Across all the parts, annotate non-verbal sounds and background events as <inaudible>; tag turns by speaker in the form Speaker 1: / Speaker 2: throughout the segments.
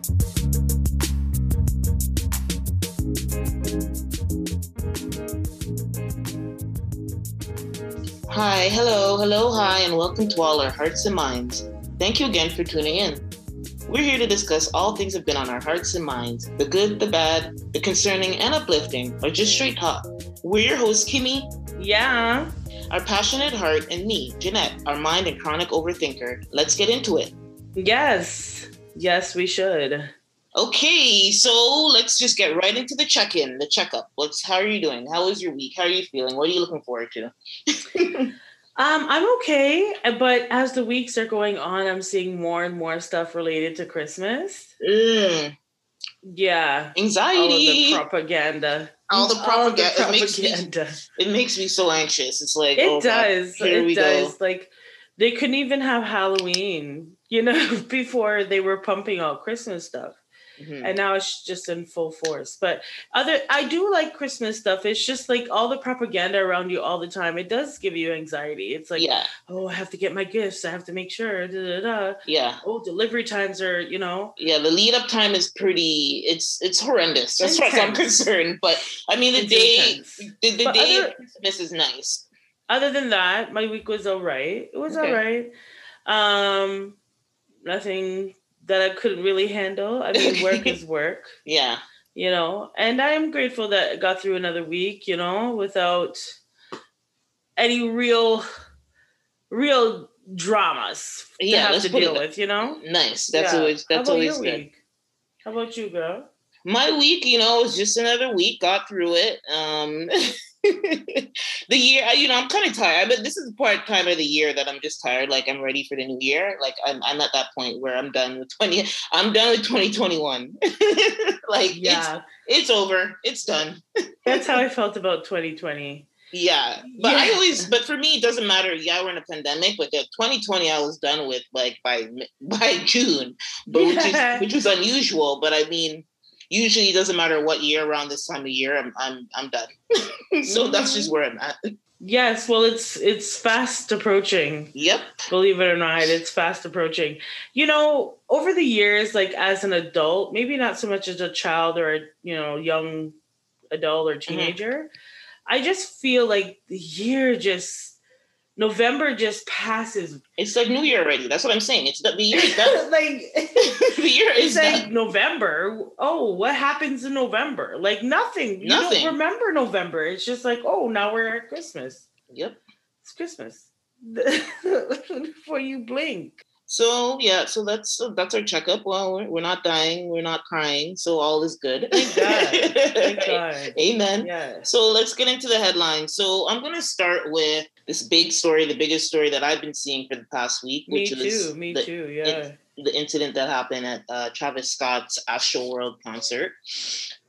Speaker 1: Hi, hello, hello, hi, and welcome to all our hearts and minds. Thank you again for tuning in. We're here to discuss all things that have been on our hearts and minds the good, the bad, the concerning, and uplifting, or just straight talk. We're your host, Kimmy,
Speaker 2: Yeah.
Speaker 1: our passionate heart, and me, Jeanette, our mind and chronic overthinker. Let's get into it.
Speaker 2: Yes. Yes, we should.
Speaker 1: Okay, so let's just get right into the check-in, the checkup. What's how are you doing? How was your week? How are you feeling? What are you looking forward to? <laughs>
Speaker 2: Um, I'm okay, but as the weeks are going on, I'm seeing more and more stuff related to Christmas.
Speaker 1: Mm,
Speaker 2: Yeah. All of
Speaker 1: anxiety.
Speaker 2: the propaganda.
Speaker 1: All the
Speaker 2: All the
Speaker 1: propaganda. It makes me
Speaker 2: propaganda.
Speaker 1: it makes me so anxious. It's like
Speaker 2: It
Speaker 1: oh, God,
Speaker 2: does.
Speaker 1: here
Speaker 2: it does.
Speaker 1: go.
Speaker 2: Like they couldn't even have Halloween, you know, <laughs> before they were pumping out Christmas stuff.
Speaker 1: Mhm.
Speaker 2: and now it's just in full force. But other, I do like Christmas stuff. It's just like all the propaganda around you all the time. It does give you anxiety. It's like,
Speaker 1: yeah,
Speaker 2: oh, I have to get my gifts. I have to make sure. Da, da, da.
Speaker 1: yeah,
Speaker 2: Oh, delivery times are, you know,
Speaker 1: yeah. The lead up time is pretty. It's it's horrendous as far as I'm concerned. But I mean, the
Speaker 2: It's
Speaker 1: day
Speaker 2: intense.
Speaker 1: the, the day
Speaker 2: other-
Speaker 1: of Christmas is nice.
Speaker 2: Other than that, my week was all right. It was
Speaker 1: Okay.
Speaker 2: all right. Um, nothing that I couldn't really handle. I mean, work <laughs> is work.
Speaker 1: Yeah,
Speaker 2: you know and i'm grateful that i got through another week you know without any real real dramas to
Speaker 1: Yeah,
Speaker 2: have to deal with you know
Speaker 1: nice. That's
Speaker 2: Yeah.
Speaker 1: always that's always good.
Speaker 2: week? how about you girl
Speaker 1: My week, you know, was just another week. Got through it. Um, <laughs> <laughs> the year, you know, I'm kind of tired. But this is the part time of the year that I'm just tired. Like I'm ready for the new year. Like I'm, I'm at that point where I'm done with twenty. I'm done with 2021. <laughs> like
Speaker 2: yeah
Speaker 1: it's over. It's done.
Speaker 2: that's how i <laughs> felt about 2020
Speaker 1: Yeah, but I always, but for me, it doesn't matter. Yeah, we're in a pandemic, but yeah, 2020, I was done with like by by June, but which is which was unusual. But I mean, usually it doesn't matter what year around this time of year, I'm I'm I'm done. <laughs> so that's just mm-hmm. where I'm at.
Speaker 2: yes well it's it's fast approaching
Speaker 1: Yep.
Speaker 2: believe it or not it's fast approaching you know over the years like as an adult maybe not so much as a child or a you know young adult or mm-hmm. teenager i just feel like the year just november just passes
Speaker 1: It's like New Year already. That's what I'm saying. It's the, the year is <laughs> done.
Speaker 2: like <laughs>
Speaker 1: the year is
Speaker 2: like
Speaker 1: done.
Speaker 2: november oh what happens in november like nothing
Speaker 1: nothing.
Speaker 2: you don't remember november it's just like oh now we're at christmas
Speaker 1: Yep.
Speaker 2: it's christmas <laughs> before you blink
Speaker 1: So yeah, so that's so that's our checkup. Well, we're, we're not dying, we're not crying, so all is good.
Speaker 2: Thank God. Thank God.
Speaker 1: Amen.
Speaker 2: Yes.
Speaker 1: So let's get into the headlines. So I'm going to start with this big story, the biggest story that I've been seeing for the past week,
Speaker 2: Me
Speaker 1: which was
Speaker 2: too. Me
Speaker 1: the,
Speaker 2: too. Yeah.
Speaker 1: the incident that happened at uh, Travis Scott's Astroworld concert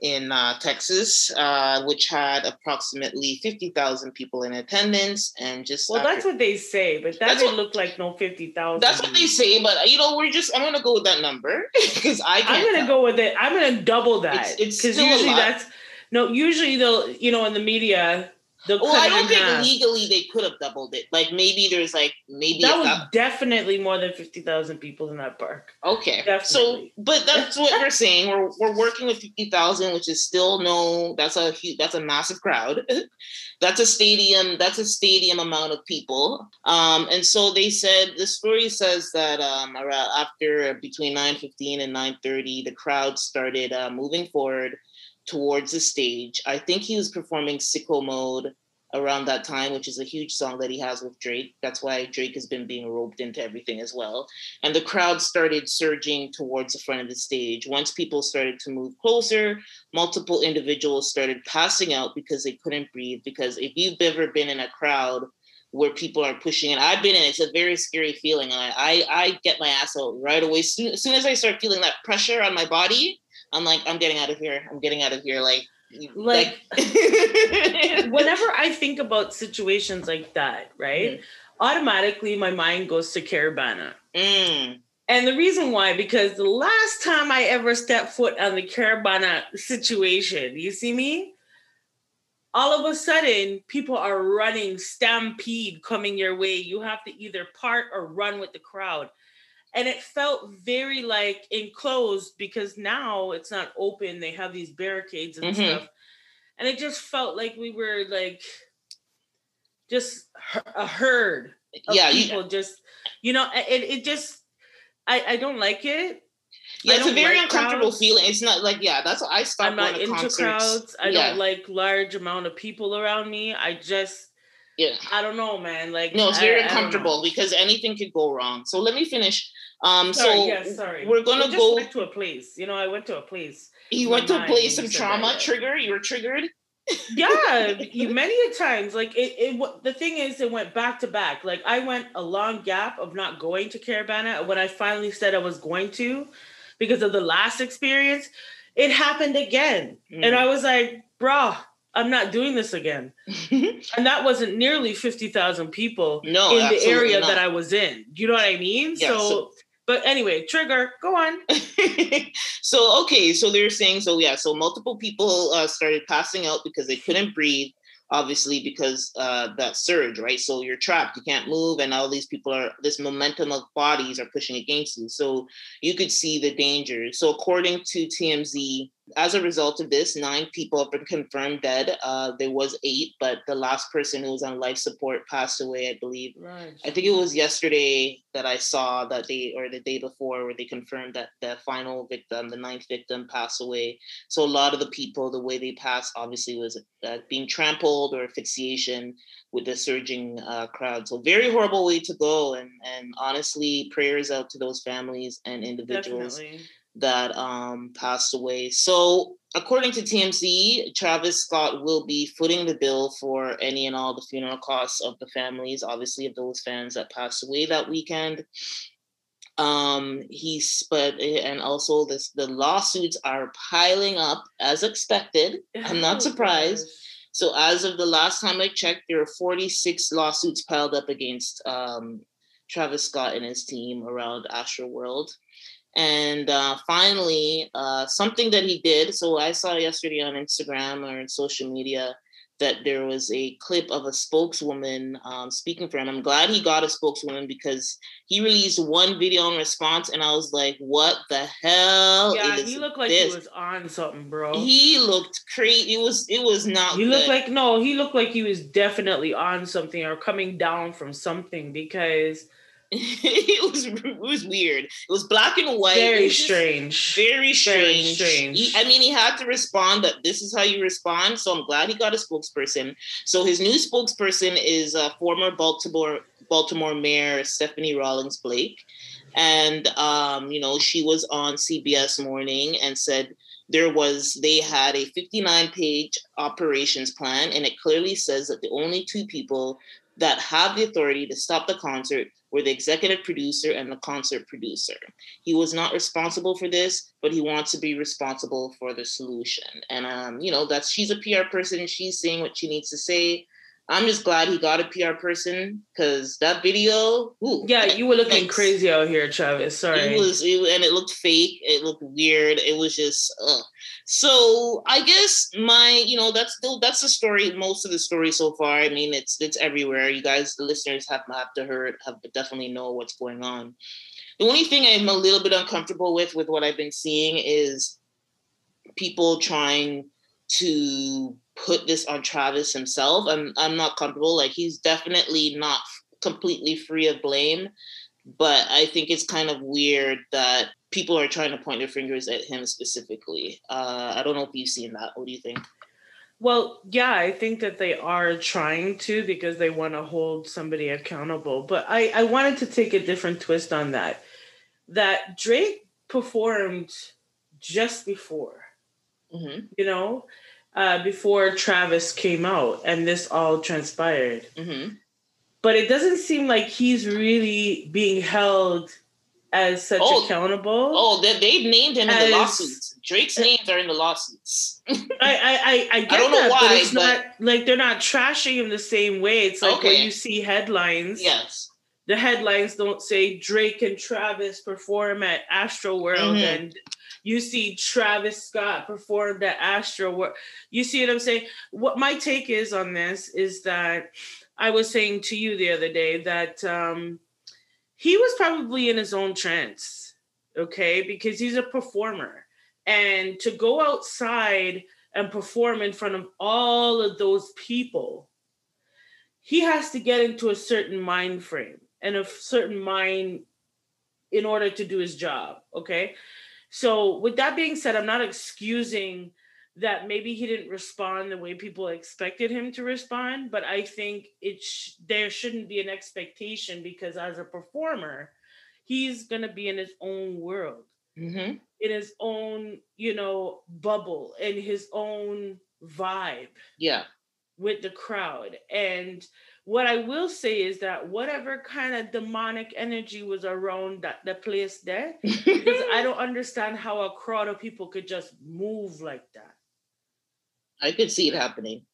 Speaker 1: in uh, Texas, uh, which had approximately 50,000 people in attendance. And just
Speaker 2: Well,
Speaker 1: after-
Speaker 2: that's what they say, but that didn't look like no fifty thousand.
Speaker 1: that's what they say, but you know, we're just I'm gonna go with that number <laughs> because I.
Speaker 2: I'm gonna
Speaker 1: tell.
Speaker 2: go with it. I'm gonna double that
Speaker 1: It's- still a
Speaker 2: usually
Speaker 1: lot.
Speaker 2: that's no. Usually they'll you know in the media
Speaker 1: Well, I don't think
Speaker 2: half.
Speaker 1: legally they could have doubled it. Like maybe there's like maybe
Speaker 2: that was definitely more than fifty thousand people in that park.
Speaker 1: Okay.
Speaker 2: Definitely.
Speaker 1: So, but that's what we're saying. We're we're working with fifty thousand, which is still no. That's a huge. That's a massive crowd. <laughs> that's a stadium. That's a stadium amount of people. Um, and so they said the story says that um, around after between nine fifteen and nine thirty, the crowd started uh, moving forward towards the stage. I think he was performing "Sicko Mode." around that time, which is a huge song that he has with Drake. That's why Drake has been being roped into everything as well. And the crowd started surging towards the front of the stage. Once people started to move closer, multiple individuals started passing out because they couldn't breathe. Because if you've ever been in a crowd where people are pushing, and I've been in, it's a very scary feeling. I I, I get my ass out right away. Soon, as soon as I start feeling that pressure on my body, I'm like, I'm getting out of here. I'm getting out of here. Like,
Speaker 2: Like- <laughs> <laughs> Whenever I think about situations like that, right,
Speaker 1: Mm-hmm.
Speaker 2: automatically my mind goes to Caribana.
Speaker 1: Mm,
Speaker 2: And the reason why, because the last time I ever stepped foot on the Caribana situation, you see me? All of a sudden, people are running stampede coming your way. You have to either part or run with the crowd. And it felt very like enclosed because now it's not open. They have these barricades and mm-hmm. stuff, and it just felt like we were like just a herd of yeah, people. just you know, it it just I I don't like it.
Speaker 1: Yeah, it's a very like uncomfortable crowds. feeling. It's not like yeah, that's what I stopped. I'm not into concerts. crowds.
Speaker 2: I yeah. don't like large amount of people around me. I just yeah, I don't know, man. Like
Speaker 1: no, it's very I, uncomfortable I because anything could go wrong. So let me finish. Um, sorry, so yes, sorry. We're gonna I go
Speaker 2: to a place. You know, I went to a place.
Speaker 1: You went to a place of trauma. That, Trigger. You were triggered.
Speaker 2: yeah, <laughs> many a times. Like it, it. The thing is, it went back to back. Like I went a long gap of not going to Caribana. When I finally said I was going to, because of the last experience, it happened again. Mm. And I was like, bruh, I'm not doing this again. <laughs> and that wasn't nearly 50,000 people no, in the area not. that I was in. You know what I mean? Yeah, so, so, but anyway, trigger, go on. <laughs>
Speaker 1: so, okay. So they're saying, so yeah, so multiple people uh, started passing out because they couldn't breathe obviously because uh, that surge, right? So you're trapped, you can't move, and all these people are this momentum of bodies are pushing against you. So you could see the danger. So according to TMZ, as a result of this, nine people have been confirmed dead. Uh, there was eight, but the last person who was on life support passed away, I believe. Right. I think it was yesterday that I saw that they, or the day before, where they confirmed that the final victim, the ninth victim, passed away. So a lot of the people, the way they passed, obviously was uh, being trampled or asphyxiation with the surging uh, crowd. So very horrible way to go. And and honestly, prayers out to those families and individuals. Definitely that um, passed away. So, according to TMZ, Travis Scott will be footing the bill for any and all the funeral costs of the families, obviously, of those fans that passed away that weekend. Um, he's but and also this the lawsuits are piling up as expected. I'm not surprised. So as of the last time I checked, there are 46 lawsuits piled up against um, Travis Scott and his team around Astroworld. And uh, finally, uh, something that he did. So I saw yesterday on Instagram or in social media that there was a clip of a spokeswoman um, speaking for him. I'm glad he got a spokeswoman because he released one video in response, and I was like, "What the hell?"
Speaker 2: Yeah, he looked like this? he was on something, bro.
Speaker 1: He looked crazy. It was it was not.
Speaker 2: He good. looked like no. He looked like he was definitely on something or coming down from something because <laughs>
Speaker 1: it was it was weird. It was black and white.
Speaker 2: Very strange.
Speaker 1: Very strange. Very strange. He, I mean, he had to respond that this is how you respond. So I'm glad he got a spokesperson. So his new spokesperson is uh, former Baltimore Baltimore Mayor Stephanie Rawlings Blake, and um, you know she was on CBS Morning and said there was they had a 59 page operations plan and it clearly says that the only two people that have the authority to stop the concert were the executive producer and the concert producer. He was not responsible for this, but he wants to be responsible for the solution. And um, you know, that's she's a PR person. She's saying what she needs to say. I'm just glad he got a PR person because that video.
Speaker 2: Ooh, yeah, you were looking thanks. crazy out here, Travis. Sorry.
Speaker 1: It was, it, and it looked fake. It looked weird. It was just. Ugh. So I guess my, you know, that's still that's the story. Most of the story so far. I mean, it's it's everywhere. You guys, the listeners, have have to heard, have definitely know what's going on. The only thing I'm a little bit uncomfortable with, with what I've been seeing, is people trying to put this on Travis himself. I'm I'm not comfortable. Like he's definitely not completely free of blame, but I think it's kind of weird that people are trying to point their fingers at him specifically. Uh, I don't know if you've seen that. What do you think?
Speaker 2: Well, yeah, I think that they are trying to because they want to hold somebody accountable. But I, I wanted to take a different twist on that. That Drake performed just before, mm-hmm. you know, uh, before Travis came out and this all transpired. Mm-hmm. But it doesn't seem like he's really being held as such oh, accountable.
Speaker 1: Oh, they, they've named him as, in the lawsuits. Drake's names are in the lawsuits. <laughs>
Speaker 2: I, I, I, get I don't that, know why, but it's but... not like they're not trashing him the same way. It's like okay. when you see headlines.
Speaker 1: Yes.
Speaker 2: The headlines don't say Drake and Travis perform at Astroworld mm-hmm. and you see Travis Scott performed at Astroworld. You see what I'm saying? What my take is on this is that I was saying to you the other day that um, he was probably in his own trance, okay, because he's a performer. And to go outside and perform in front of all of those people, he has to get into a certain mind frame and a certain mind in order to do his job. Okay. So, with that being said, I'm not excusing that maybe he didn't respond the way people expected him to respond, but I think it sh- there shouldn't be an expectation because as a performer, he's going to be in his own world,
Speaker 1: Mm-hmm.
Speaker 2: in his own, you know, bubble, in his own vibe
Speaker 1: Yeah.
Speaker 2: with the crowd. And what I will say is that whatever kind of demonic energy was around that the place there, because I don't <laughs> understand how a crowd of people could just move like that.
Speaker 1: I could see it happening.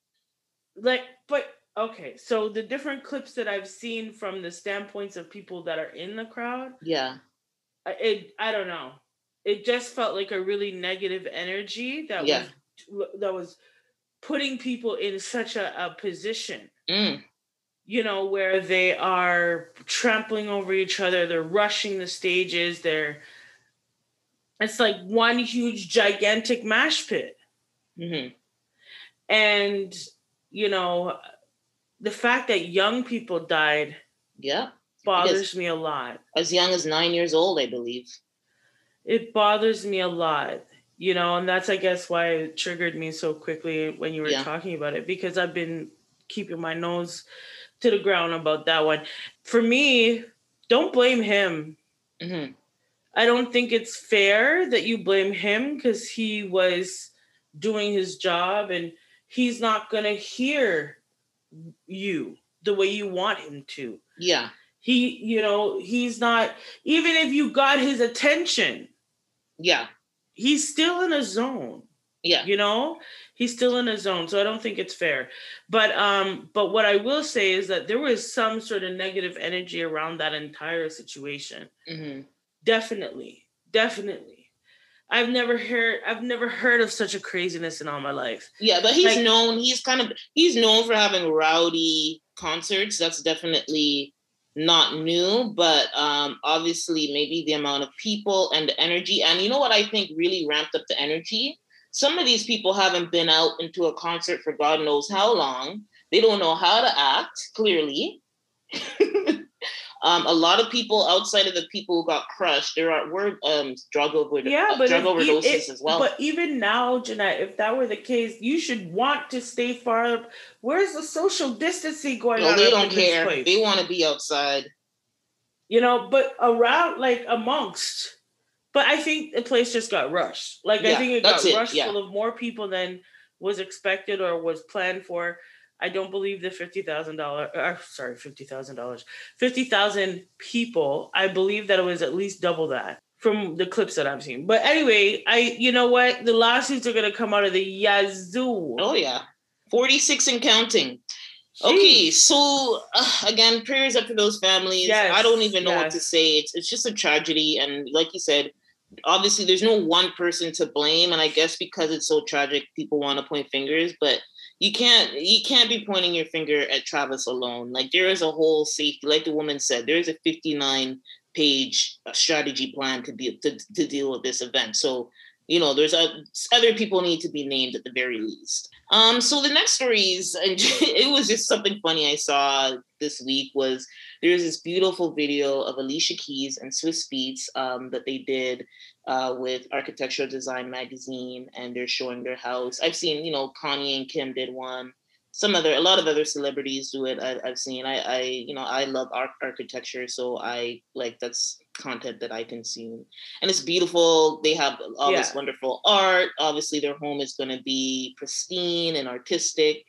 Speaker 2: Like, but okay, so the different clips that I've seen from the standpoints of people that are in the crowd,
Speaker 1: Yeah.
Speaker 2: I- it I don't know. It just felt like a really negative energy that
Speaker 1: Yeah.
Speaker 2: was that was putting people in such a, a position.
Speaker 1: Mm.
Speaker 2: You know, where they are trampling over each other, they're rushing the stages, they're it's like one huge gigantic mash pit.
Speaker 1: hmm
Speaker 2: And you know, the fact that young people died
Speaker 1: Yeah.
Speaker 2: bothers me a lot.
Speaker 1: As young as nine years old, I believe.
Speaker 2: It bothers me a lot. You know, and that's I guess why it triggered me so quickly when you were
Speaker 1: Yeah.
Speaker 2: talking about it because I've been keeping my nose to the ground about that one. For me, don't blame him
Speaker 1: hmm
Speaker 2: I don't think it's fair that you blame him because he was doing his job and he's not going to hear you the way you want him to.
Speaker 1: Yeah.
Speaker 2: He, you know, he's not, even if you got his attention,
Speaker 1: Yeah.
Speaker 2: he's still in a zone
Speaker 1: Yeah.
Speaker 2: you know he's still in a zone so i don't think it's fair but um but what i will say is that there was some sort of negative energy around that entire situation
Speaker 1: hmm
Speaker 2: definitely definitely i've never heard i've never heard of such a craziness in all my life
Speaker 1: Yeah, but he's
Speaker 2: Like-
Speaker 1: known. He's kind of he's known for having rowdy concerts. That's definitely not new, but um, obviously maybe the amount of people and the energy. And you know what I think really ramped up the energy. Some of these people haven't been out into a concert for God knows how long. They don't know how to act. Clearly. <laughs> Um, a lot of people outside of the people who got crushed, there are were um, drug over
Speaker 2: yeah but
Speaker 1: drug overdoses
Speaker 2: it-
Speaker 1: as well.
Speaker 2: but even now jeanette if that were the case you should want to stay far up where's the social distancing going
Speaker 1: no,
Speaker 2: on
Speaker 1: they don't care. They want to be outside.
Speaker 2: you know, but around like amongst. But I think the place just got rushed. Like I think it got
Speaker 1: it,
Speaker 2: rushed
Speaker 1: yeah.
Speaker 2: full of more people than was expected or was planned for. I don't believe the fifty thousand dollar. Uh, sorry, fifty thousand dollars. Fifty thousand people. I believe that it was at least double that from the clips that I've seen. But anyway, I you know what? The lawsuits are gonna come out of the yazoo.
Speaker 1: Oh yeah, forty six and counting. Okay, so uh, again, prayers up for those families.
Speaker 2: Yes,
Speaker 1: I don't even know what to say. It's it's just a tragedy, and like you said, obviously there's no one person to blame, and I guess because it's so tragic, people want to point fingers, but you can't you can't be pointing your finger at Travis alone. Like there is a whole safety, like the woman said, there is a 59 page uh, strategy plan to deal to, to deal with this event. So you know, there's a, other people need to be named at the very least. Um, so the next story is, <laughs> and it was just something funny I saw this week was there's this beautiful video of Alicia Keys and Swizz Beatz um, that they did uh, with Architectural Design Magazine, and they're showing their house. I've seen, you know, Kanye and Kim did one. Some other, a lot of other celebrities do it. I, I've seen. I, I, you know, I love art architecture, so I like that's content that I consume, and it's beautiful. They have all this wonderful art. Obviously, their home is going to be pristine and artistic.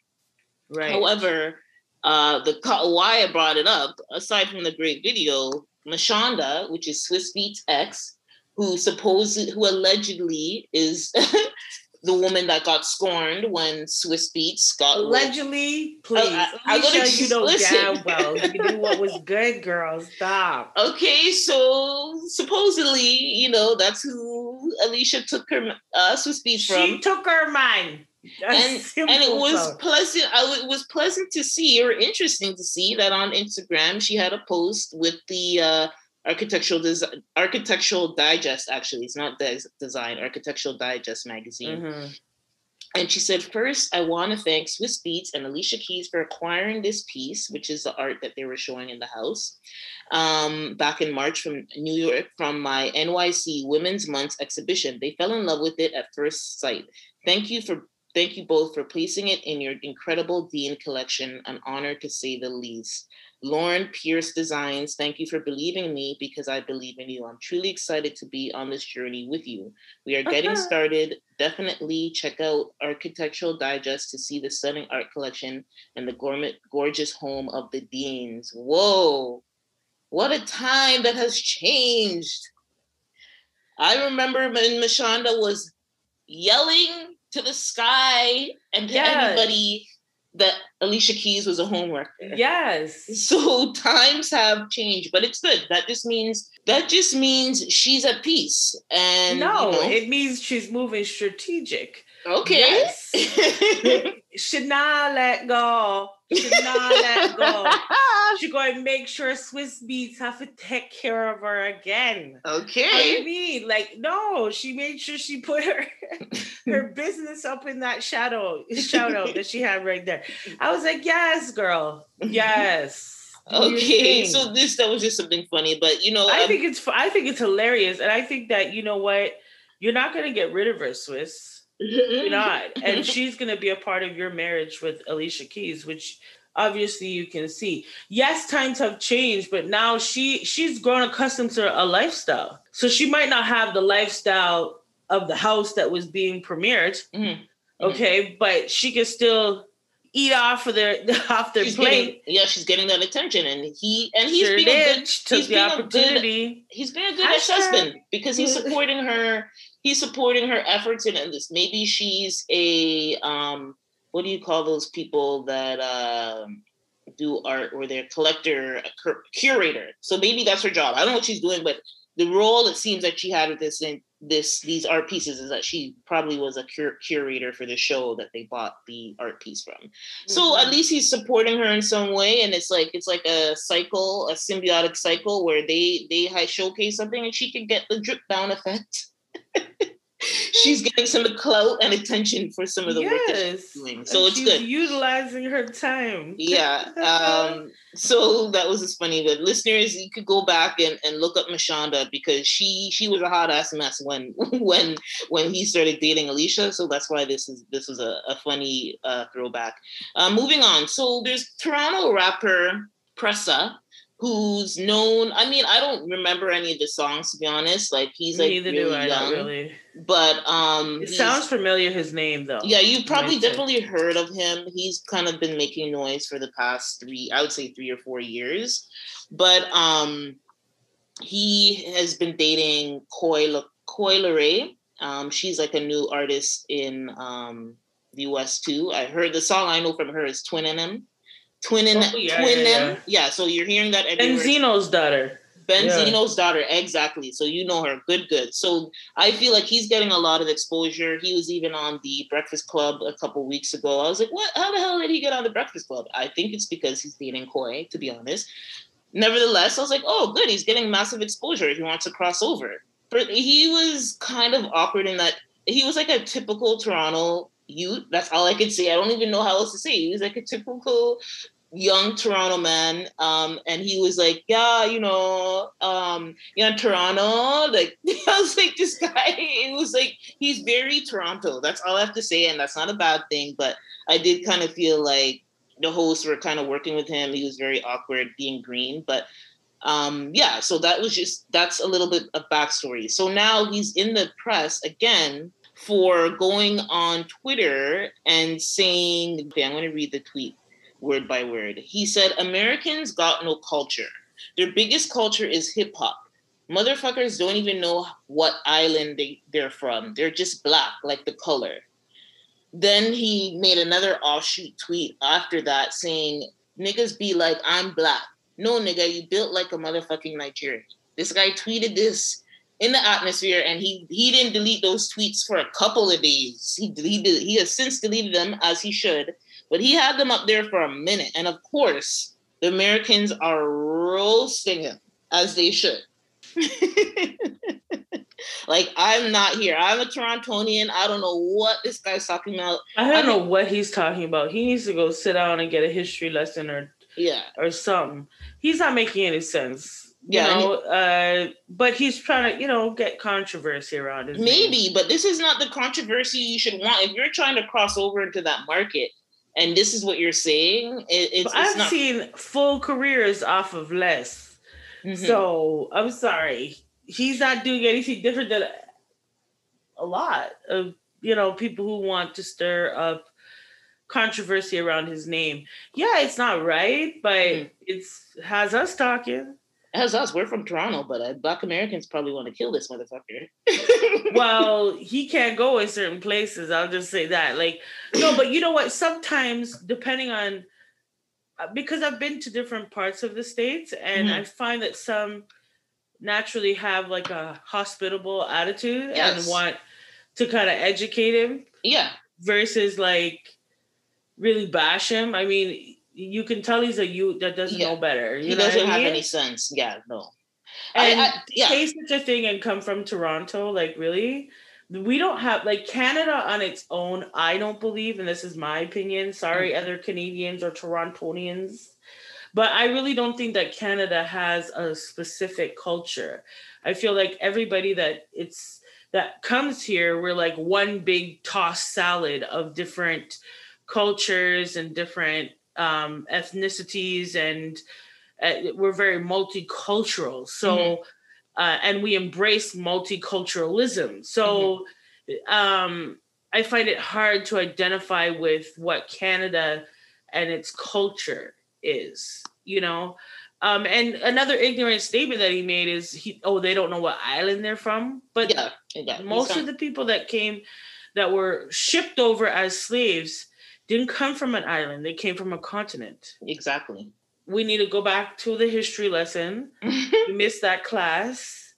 Speaker 2: right.
Speaker 1: However, uh, the why I brought it up, aside from the great video, Mashonda, which is Swizz Beatz X, who supposed who allegedly is <laughs> the woman that got scorned when Swizz Beatz got
Speaker 2: Allegedly, please.
Speaker 1: I- I'm gonna
Speaker 2: you know
Speaker 1: listen.
Speaker 2: damn well. You knew what was good, girl. Stop.
Speaker 1: Okay, so supposedly, you know, that's who Alicia took her uh, Swizz Beatz from.
Speaker 2: She took her mind.
Speaker 1: and <laughs> and it was pleasant. I, it was pleasant to see, or interesting to see, that on Instagram she had a post with the uh, architectural des- architectural digest actually it's not des- design architectural digest magazine mm-hmm. and she said first i want to thank swizz beatz and alicia keys for acquiring this piece which is the art that they were showing in the house um, back in march from new york from my nyc women's month exhibition they fell in love with it at first sight thank you for Thank you both for placing it in your incredible Dean collection. An honor to say the least. Lauren Pierce Designs, thank you for believing in me because I believe in you. I'm truly excited to be on this journey with you. We are getting uh-huh. started. Definitely check out Architectural Digest to see the stunning art collection and the gourmet, gorgeous home of the Deans. Whoa, what a time that has changed. I remember when Mashonda was yelling to the sky and to yes. anybody that Alicia Keys was a homeworker.
Speaker 2: Yes.
Speaker 1: So times have changed, but it's good. That just means that just means she's at peace. And
Speaker 2: no, you know, it means she's moving strategic.
Speaker 1: Okay.
Speaker 2: Yes. <laughs> Should not let go. Should not let go. She going to make sure Swizz Beatz have to take care of her again.
Speaker 1: Okay.
Speaker 2: What I mean, like, no, she made sure she put her <laughs> her business up in that shadow shout out that she had right there. I was like, yes, girl. Yes. <laughs>
Speaker 1: Okay, so this that was just something funny, but you know,
Speaker 2: I um, think it's I think it's hilarious, and I think that you know what, you're not gonna get rid of her, Swizz. You're <laughs> not. And she's going to be a part of your marriage with Alicia Keys, which obviously you can see. Yes, times have changed, but now she she's grown accustomed to a lifestyle. So she might not have the lifestyle of the house that was being premiered. Mm-hmm. Okay, mm-hmm. but she can still eat off of their <laughs> off their
Speaker 1: she's
Speaker 2: plate.
Speaker 1: Getting, yeah, she's getting that attention, and he and he's sure being a good. Took he's the opportunity. Good, he's being a good ex-husband because he's <laughs> supporting her he's supporting her efforts in this. Maybe she's a um, what do you call those people that um, do art or they're collector, cur- curator. So maybe that's her job. I don't know what she's doing, but the role it seems that she had with this in this these art pieces is that she probably was a cur- curator for the show that they bought the art piece from. Mm-hmm. So at least he's supporting her in some way, and it's like it's like a cycle, a symbiotic cycle where they they showcase something and she can get the drip down effect. <laughs> she's getting some clout and attention for some of the yes. work that she's doing. So and it's good.
Speaker 2: Utilizing her time. <laughs>
Speaker 1: yeah. Um, so that was just funny. But listeners, you could go back and, and look up Mashonda because she she was a hot ass mess when <laughs> when when he started dating Alicia. So that's why this is this was a, a funny uh, throwback. Uh, moving on. So there's Toronto rapper Pressa who's known. I mean, I don't remember any of the songs to be honest. Like he's like Neither really do I, young, really. But um,
Speaker 2: it sounds familiar. His name though.
Speaker 1: Yeah, you probably definitely heard of him. He's kind of been making noise for the past three, I would say three or four years. But um, he has been dating Coi Coi Leray. Um, she's like a new artist in um, the US too. I heard the song I know from her is Twinnem. Twin and oh, yeah, twin yeah, them. Yeah. yeah. so you're hearing that
Speaker 2: everywhere. Benzino's daughter.
Speaker 1: Benzino's daughter, exactly. So you know her. Good, good. So I feel like he's getting a lot of exposure. He was even on the Breakfast Club a couple weeks ago. I was like, what? How the hell did he get on the Breakfast Club? I think it's because he's dating Coi, to be honest. Nevertheless, I was like, oh, good. He's getting massive exposure. He wants to cross over. But he was kind of awkward in that he was like a typical Toronto youth. That's all I could say. I don't even know how else to say. He was like a typical young Toronto man. Um, and he was like, yeah, you know, um, yeah, Toronto. Like <laughs> I was like, this guy, it was like he's very Toronto. That's all I have to say, and that's not a bad thing. But I did kind of feel like the hosts were kind of working with him. He was very awkward being green, but um yeah so that was just that's a little bit of backstory so now he's in the press again for going on Twitter and saying, okay, I'm going to read the tweet word by word. He said, Americans got no culture. Their biggest culture is hip hop. Motherfuckers don't even know what island they, they're from. They're just black, like the color. Then he made another offshoot tweet after that saying, Niggas be like, I'm black. No, nigga, you built like a motherfucking Nigerian. This guy tweeted this in the atmosphere, and he he didn't delete those tweets for a couple of days. He he did, he has since deleted them as he should, but he had them up there for a minute. And of course, the Americans are roasting him as they should. <laughs> like I'm not here. I'm a Torontonian. I don't know what this guy's talking about.
Speaker 2: I don't know what he's talking about. He needs to go sit down and get a history lesson or
Speaker 1: yeah
Speaker 2: or something. He's not making any sense. You yeah, know, uh, but he's trying to, you know, get controversy around it.
Speaker 1: Maybe, name. but this is not the controversy you should want. If you're trying to cross over into that market, and this is what you're saying, it, it's, it's,
Speaker 2: I've
Speaker 1: not...
Speaker 2: seen full careers off of less. Mm-hmm. So I'm sorry, he's not doing anything different than a lot of you know people who want to stir up controversy around his name. Yeah, it's not right, but mm-hmm. it's has us talking.
Speaker 1: As us, we're from Toronto, but uh, Black Americans probably want to kill this motherfucker. <laughs>
Speaker 2: well, he can't go in certain places. I'll just say that. Like, no, but you know what? Sometimes, depending on, uh, because I've been to different parts of the states, and mm-hmm. I find that some naturally have like a hospitable attitude yes. and want to kind of educate him.
Speaker 1: Yeah.
Speaker 2: Versus like really bash him. I mean, you can tell he's a youth that doesn't yeah. know better.
Speaker 1: he doesn't have mean? any sense. Yeah, no.
Speaker 2: And I, I, yeah. say such a thing and come from Toronto, like really, we don't have like Canada on its own. I don't believe, and this is my opinion. Sorry, mm-hmm. other Canadians or Torontonians, but I really don't think that Canada has a specific culture. I feel like everybody that it's that comes here, we're like one big tossed salad of different cultures and different um, ethnicities and uh, we're very multicultural. So, mm-hmm. uh, and we embrace multiculturalism. So, mm-hmm. um, I find it hard to identify with what Canada and its culture is, you know. Um, and another ignorant statement that he made is he oh they don't know what island they're from, but yeah, yeah, most of the people that came that were shipped over as slaves didn't come from an island, they came from a continent.
Speaker 1: Exactly.
Speaker 2: We need to go back to the history lesson. <laughs> we missed that class.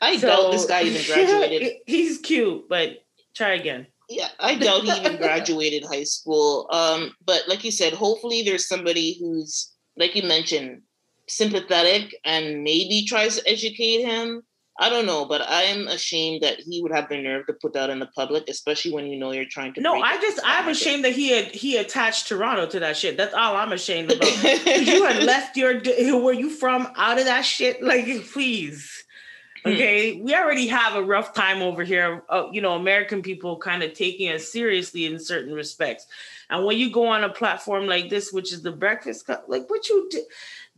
Speaker 1: I so, doubt this guy even <laughs> graduated.
Speaker 2: He's cute, but try again.
Speaker 1: Yeah, I doubt he even <laughs> graduated high school. Um, but like you said, hopefully there's somebody who's, like you mentioned, sympathetic and maybe tries to educate him I don't know, but I'm ashamed that he would have the nerve to put that in the public, especially when you know you're trying to.
Speaker 2: No, I just I'm ashamed that he had he attached Toronto to that shit. That's all I'm ashamed about. <laughs> you had left your where you from out of that shit. Like, please. Hmm. Okay, we already have a rough time over here. Uh, you know, American people kind of taking us seriously in certain respects, and when you go on a platform like this, which is the Breakfast Club, like what you do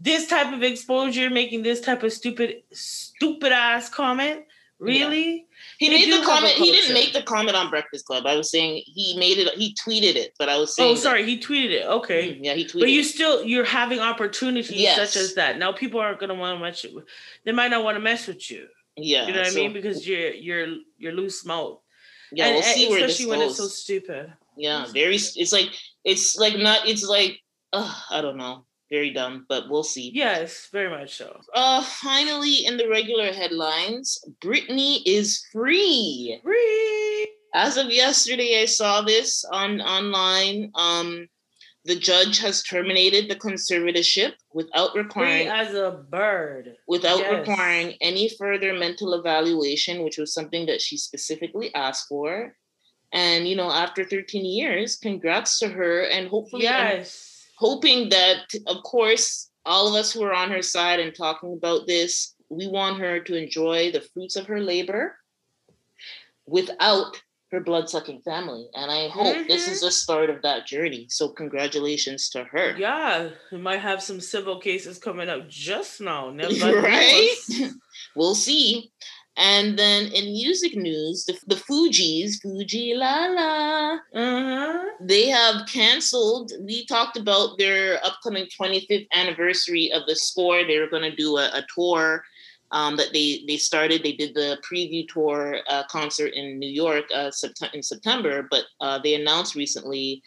Speaker 2: this type of exposure, making this type of stupid, stupid ass comment. Really? Yeah.
Speaker 1: He made the comment. He didn't make the comment on Breakfast Club. I was saying he made it. He tweeted it, but I was saying.
Speaker 2: Oh, sorry, that, he tweeted it. Okay.
Speaker 1: Yeah, he tweeted.
Speaker 2: But you still you're having opportunities yes. such as that. Now people aren't going to want to mess. With, they might not want to mess with you.
Speaker 1: Yeah.
Speaker 2: You know what so, I mean? Because you're you're you're loose mouth.
Speaker 1: Yeah, and, we'll see where this
Speaker 2: Especially when it's so stupid.
Speaker 1: Yeah, very. It's like it's like not. It's like uh, I don't know very dumb, but we'll see.
Speaker 2: Yes, very much so.
Speaker 1: Uh, finally, in the regular headlines, Britney is free.
Speaker 2: Free.
Speaker 1: As of yesterday, I saw this on online. Um, the judge has terminated the conservatorship without requiring
Speaker 2: free as a bird
Speaker 1: without yes. requiring any further mental evaluation, which was something that she specifically asked for. And you know, after 13 years, congrats to her, and hopefully,
Speaker 2: yes
Speaker 1: hoping that, of course, all of us who are on her side and talking about this, we want her to enjoy the fruits of her labor without her blood sucking family. And I hope mm-hmm. this is the start of that journey. So, congratulations to her.
Speaker 2: Yeah, we might have some civil cases coming up just now. <laughs>
Speaker 1: Never right? <laughs> we'll see. And then in music news, the, the Fugees, Fu-Gee-La La, uh-huh. they have canceled. We talked about their upcoming 25th anniversary of the score. They were going to do a, a tour um, that they they started. They did the preview tour uh, concert in New York uh, in September, but uh, they announced recently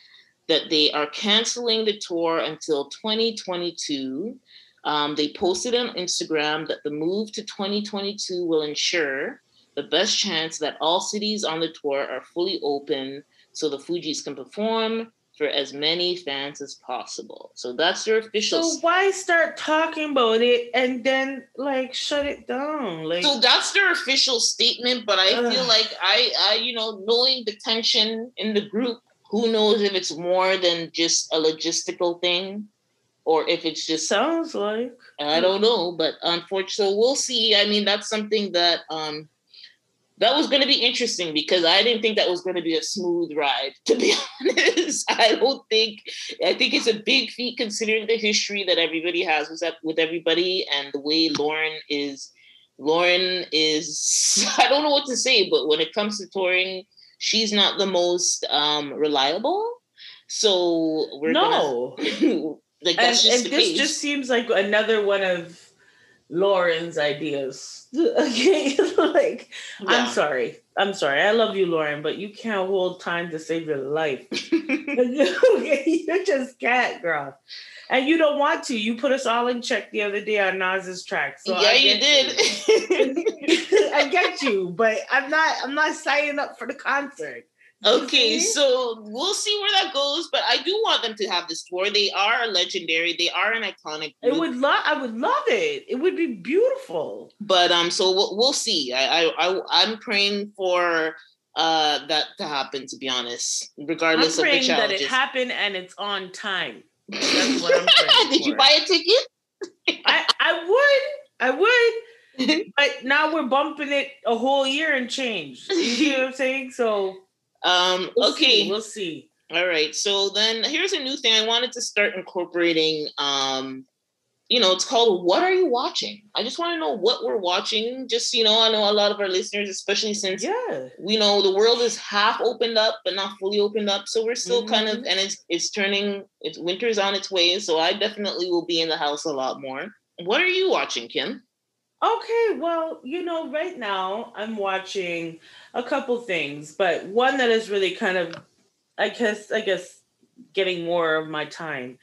Speaker 1: that they are canceling the tour until 2022. Um, they posted on Instagram that the move to 2022 will ensure the best chance that all cities on the tour are fully open so the Fugees can perform for as many fans as possible. So that's their official.
Speaker 2: So why start talking about it and then like shut it down? Like
Speaker 1: so that's their official statement. But I Ugh. feel like I, I, you know, knowing the tension in the group, who knows if it's more than just a logistical thing, or if it's just
Speaker 2: sounds like
Speaker 1: I don't know. But unfortunately, we'll see. I mean, that's something that um that was going to be interesting because I didn't think that was going to be a smooth ride. To be <laughs> honest, I don't think. I think it's a big feat considering the history that everybody has with with everybody and the way Lauren is. Lauren is. <laughs> I don't know what to say, but when it comes to touring, she's not the most um, reliable. So we're
Speaker 2: no.
Speaker 1: Gonna, <laughs>
Speaker 2: like and, and this just seems like another one of Lauren's ideas. <laughs> okay, <laughs> like yeah. I'm sorry, I'm sorry. I love you, Lauren, but you can't hold time to save your life. <laughs> you just can't, girl. And you don't want to. You put us all in check the other day on Nas's track.
Speaker 1: So yeah, you did.
Speaker 2: You. I get you, but I'm not. I'm not signing up for the concert.
Speaker 1: Okay, so we'll see where that goes, but I do want them to have this tour. They are legendary. They are an iconic.
Speaker 2: Group. It would love. I would love it. It would be beautiful.
Speaker 1: But um, so we'll, we'll see. I I, I am praying for uh that to happen. To be honest, regardless
Speaker 2: I'm
Speaker 1: of the challenges,
Speaker 2: that it happen and it's on time. That's what I'm <laughs> praying
Speaker 1: Did
Speaker 2: for.
Speaker 1: you buy a ticket?
Speaker 2: I I would. I would. <laughs> but now we're bumping it a whole year and change. You know what I'm saying? So
Speaker 1: um, we'll okay,
Speaker 2: see. we'll see.
Speaker 1: All right. So then here's a new thing. I wanted to start incorporating. Um, you know, it's called "What Are You Watching?" I just want to know what we're watching. Just you know, I know a lot of our listeners, especially since
Speaker 2: yeah,
Speaker 1: we know the world is half opened up but not fully opened up, so we're still mm-hmm. kind of, mm-hmm. and it's it's turning. It's winter's on its way, so I definitely will be in the house a lot more. What are you watching, Kim?
Speaker 2: Okay, well, you know, right now I'm watching a couple things, but one that is really kind of, I guess, I guess, getting more of my time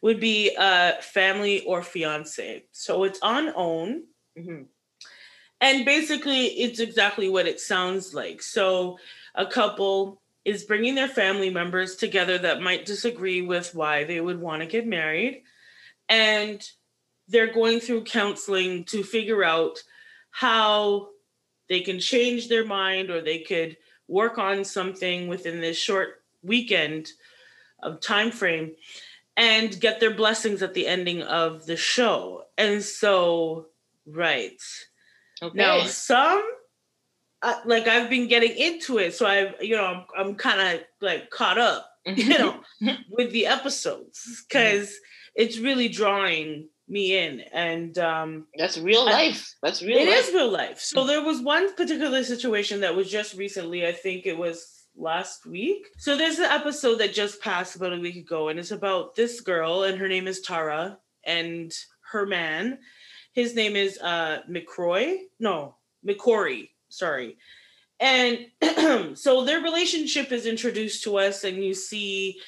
Speaker 2: would be uh, Family or Fiance. So it's on OWN. Mm-hmm. And basically, it's exactly what it sounds like. So a couple is bringing their family members together that might disagree with why they would want to get married. And they're going through counseling to figure out how they can change their mind or they could work on something within this short weekend of time frame and get their blessings at the ending of the show. And so, right. Okay. Now, some uh, like I've been getting into it, so I've you know I'm I'm kind of like caught up, <laughs> you know, with the episodes because it's really drawing me in and um
Speaker 1: that's real life. I, that's real
Speaker 2: It
Speaker 1: life.
Speaker 2: is real life. So there was one particular situation that was just recently i think it was last week. So there's an episode that just passed about a week ago and it's about this girl and her name is tara and her man. His name is uh mccroy? No mccory sorry. And <clears throat> so their relationship is introduced to us and you see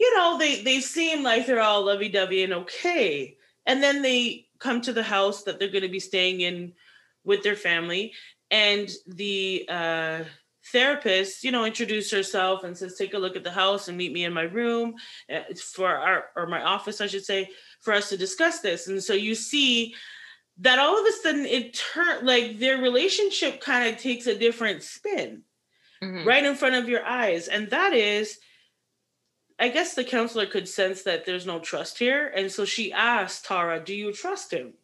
Speaker 2: you know they they seem like they're all lovey-dovey and okay and then they come to the house that they're going to be staying in with their family. And the uh, therapist, you know, introduces herself and says, "Take a look at the house and meet me in my room uh, for our or my office, I should say, for us to discuss this." And so you see that all of a sudden it turned like their relationship kind of takes a different spin mm-hmm. right in front of your eyes, and that is I guess the counselor could sense that there's no trust here. And so she asked Tara, Do you trust him?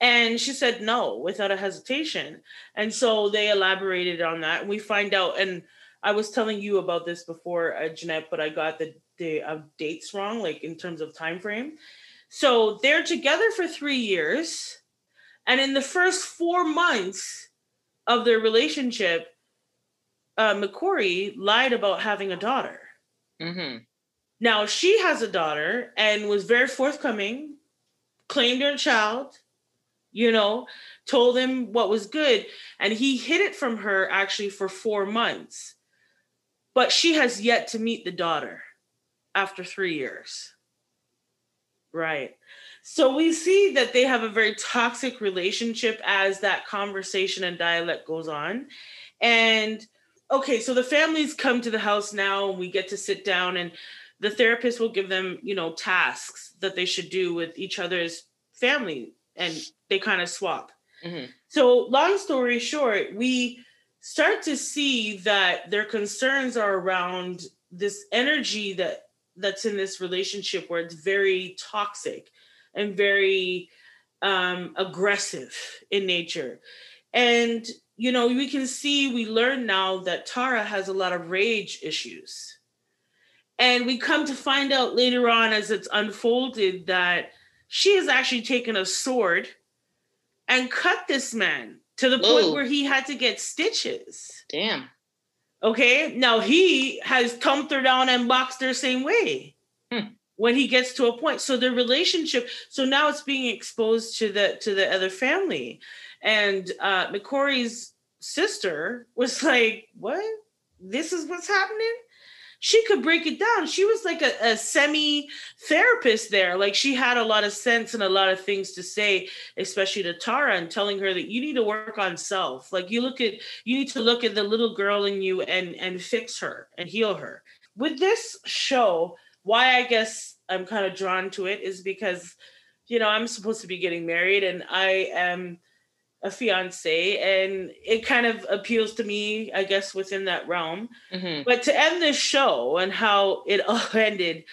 Speaker 2: And she said no without a hesitation. And so they elaborated on that. And we find out, and I was telling you about this before, uh, Jeanette, but I got the, the uh, dates wrong, like in terms of time frame. So they're together for three years. And in the first four months of their relationship, uh, McCrory lied about having a daughter. Mm-hmm. Now she has a daughter and was very forthcoming, claimed her child, you know, told him what was good, and he hid it from her actually for four months. But she has yet to meet the daughter after three years. Right. So we see that they have a very toxic relationship as that conversation and dialect goes on. And okay, so the families come to the house now and we get to sit down and the therapist will give them, you know, tasks that they should do with each other's family and they kind of swap. Mm-hmm. So, long story short, we start to see that their concerns are around this energy that that's in this relationship where it's very toxic and very um, aggressive in nature. And, you know, we can see, we learn now that Tara has a lot of rage issues. And we come to find out later on as it's unfolded that she has actually taken a sword and cut this man to the point where he had to get stitches.
Speaker 1: Damn.
Speaker 2: Okay. Now he has thumped her down and boxed her same way. Hmm. When he gets to a point. So the relationship, so now it's being exposed to the to the other family. And uh McCrory's sister was <laughs> like, What? This is what's happening? she could break it down. She was like a, a semi therapist there. Like she had a lot of sense and a lot of things to say, especially to Tara, and telling her that you need to work on self. Like you look at, you need to look at the little girl in you and and fix her and heal her. With this show, why I guess I'm kind of drawn to it is because, you know, I'm supposed to be getting married and I am a fiance and it kind of appeals to me i guess within that realm mm-hmm. but to end this show and how it <laughs> all ended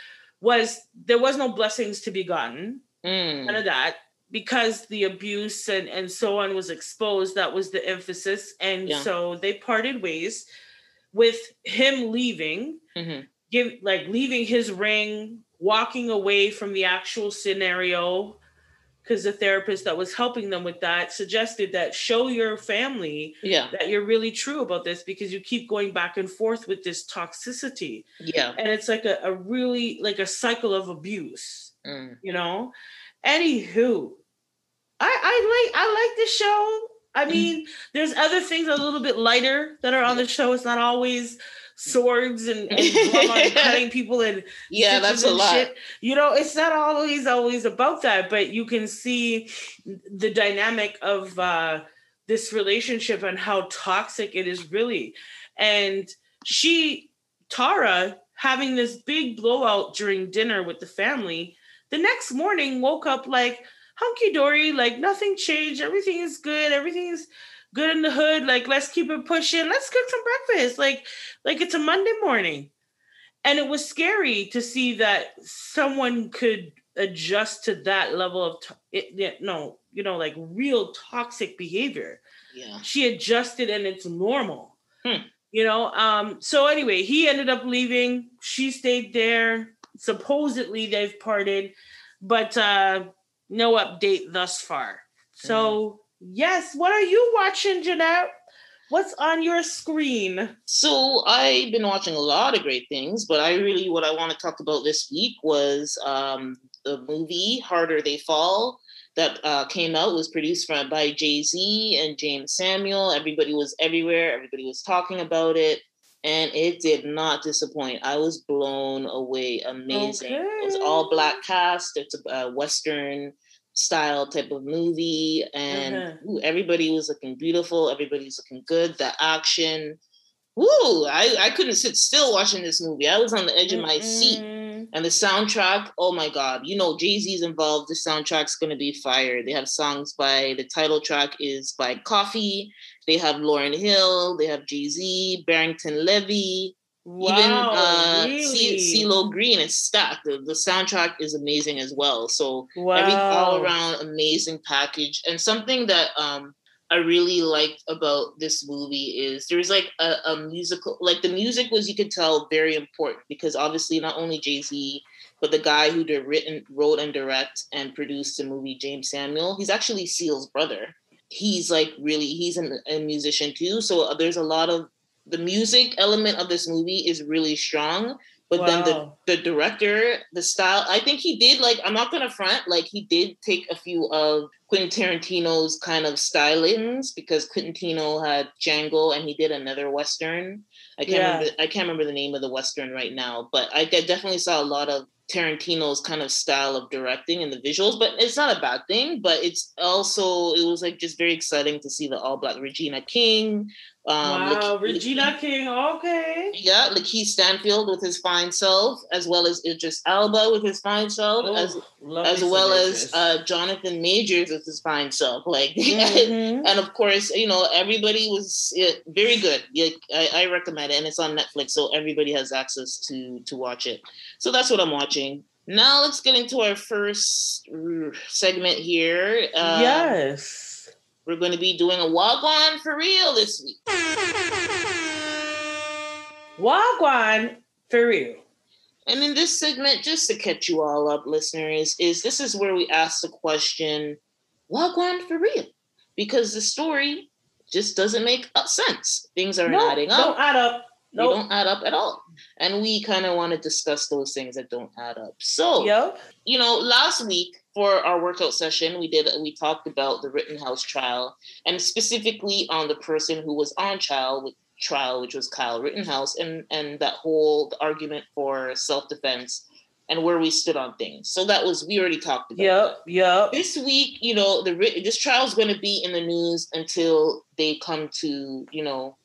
Speaker 2: was there was no blessings to be gotten mm. none of that because the abuse and and so on was exposed that was the emphasis and yeah. so they parted ways with him leaving mm-hmm. give like leaving his ring walking away from the actual scenario because the therapist that was helping them with that suggested that show your family
Speaker 1: yeah.
Speaker 2: that you're really true about this because you keep going back and forth with this toxicity.
Speaker 1: Yeah.
Speaker 2: And it's like a, a really like a cycle of abuse. Mm. You know? Anywho, I, I like I like this show. I mm. mean, mm. there's other things a little bit lighter that are on the show. It's not always swords and, <laughs> and cutting people and <laughs>
Speaker 1: yeah that's a lot. shit.
Speaker 2: you know it's not always always about that but you can see the dynamic of uh this relationship and how toxic it is really. And she tara having this big blowout during dinner with the family the next morning woke up like hunky dory like nothing changed. Everything is good. Everything is good in the hood. Like, let's keep it pushing. Let's cook some breakfast. Like, like it's a Monday morning. And it was scary to see that someone could adjust to that level of to- it, no, you know, like real toxic behavior.
Speaker 1: Yeah.
Speaker 2: She adjusted and it's normal. Hmm. You know, um, so anyway, he ended up leaving. She stayed there. Supposedly they've parted, but uh no update thus far. So Yes. What are you watching, Jeanette? What's on your screen?
Speaker 1: So I've been watching a lot of great things, but I really what I want to talk about this week was um, the movie Harder They Fall that uh, came out was produced from, by Jay Z and Jeymes Samuel. Everybody was everywhere. Everybody was talking about it, and it did not disappoint. I was blown away. Amazing. Okay. It was all black cast. It's a Western style type of movie and uh-huh. ooh, everybody was looking beautiful everybody's looking good the action Woo! I, I couldn't sit still watching this movie. I was on the edge of my seat. And the soundtrack, oh my God. You know, Jay Z's involved. The soundtrack's going to be fire. They have songs by, the title track is by Koffee They have Lauryn Hill. They have Jay Z, Barrington Levy. Wow, Even uh, really? CeeLo Green is stacked. The, the soundtrack is amazing as well. So wow. every all around amazing package. And something that um I really liked about this movie is there's like a, a musical, like the music was you could tell very important because obviously not only Jay Z, but the guy who did written, wrote and direct and produced the movie, Jeymes Samuel, he's actually Seal's brother. He's like really he's an, a musician too. So uh, there's a lot of the music element of this movie is really strong but wow. then the the director the style i think he did like i'm not gonna front like he did take a few of Quentin Tarantino's kind of stylings because Quentin Tarantino had Django and he did another western. I can't
Speaker 2: Yeah.
Speaker 1: remember. I can't remember the name of the western right now, but I definitely saw a lot of Tarantino's kind of style of directing and the visuals. But it's not a bad thing. But it's also it was like just very exciting to see the all black Regina King. Um,
Speaker 2: wow, Regina King. Okay.
Speaker 1: yeah, Lakeith Stanfield with his fine self, as well as Idris Elba with his fine self, as
Speaker 2: Oh,
Speaker 1: as well as uh, Jonathan Majors with his fine self. Like, <laughs>
Speaker 2: Mhm.
Speaker 1: and of course, you know, everybody was yeah, very good. Like, I, I recommend it, and it's on Netflix, so everybody has access to to watch it. So that's what I'm watching. Now let's get into our first segment here. Uh,
Speaker 2: yes.
Speaker 1: We're going to be doing a Wagwan for real this week.
Speaker 2: Wagwan for real.
Speaker 1: And in this segment, just to catch you all up, listeners, is this is where we ask the question, Wagwan for real? Because the story just doesn't make sense. Things aren't
Speaker 2: No,
Speaker 1: adding
Speaker 2: don't
Speaker 1: up.
Speaker 2: add up.
Speaker 1: They don't add up at all. And we kind of want to discuss those things that don't add up. So,
Speaker 2: Yep.
Speaker 1: you know, last week for our workout session, we did we talked about the Rittenhouse trial and specifically on the person who was on trial with trial, which was Kyle Rittenhouse, and and that whole argument for self defense and where we stood on things. So that was we already talked about. that.
Speaker 2: Yep. Yep.
Speaker 1: This week, you know, the this trial is going to be in the news until they come to, you know,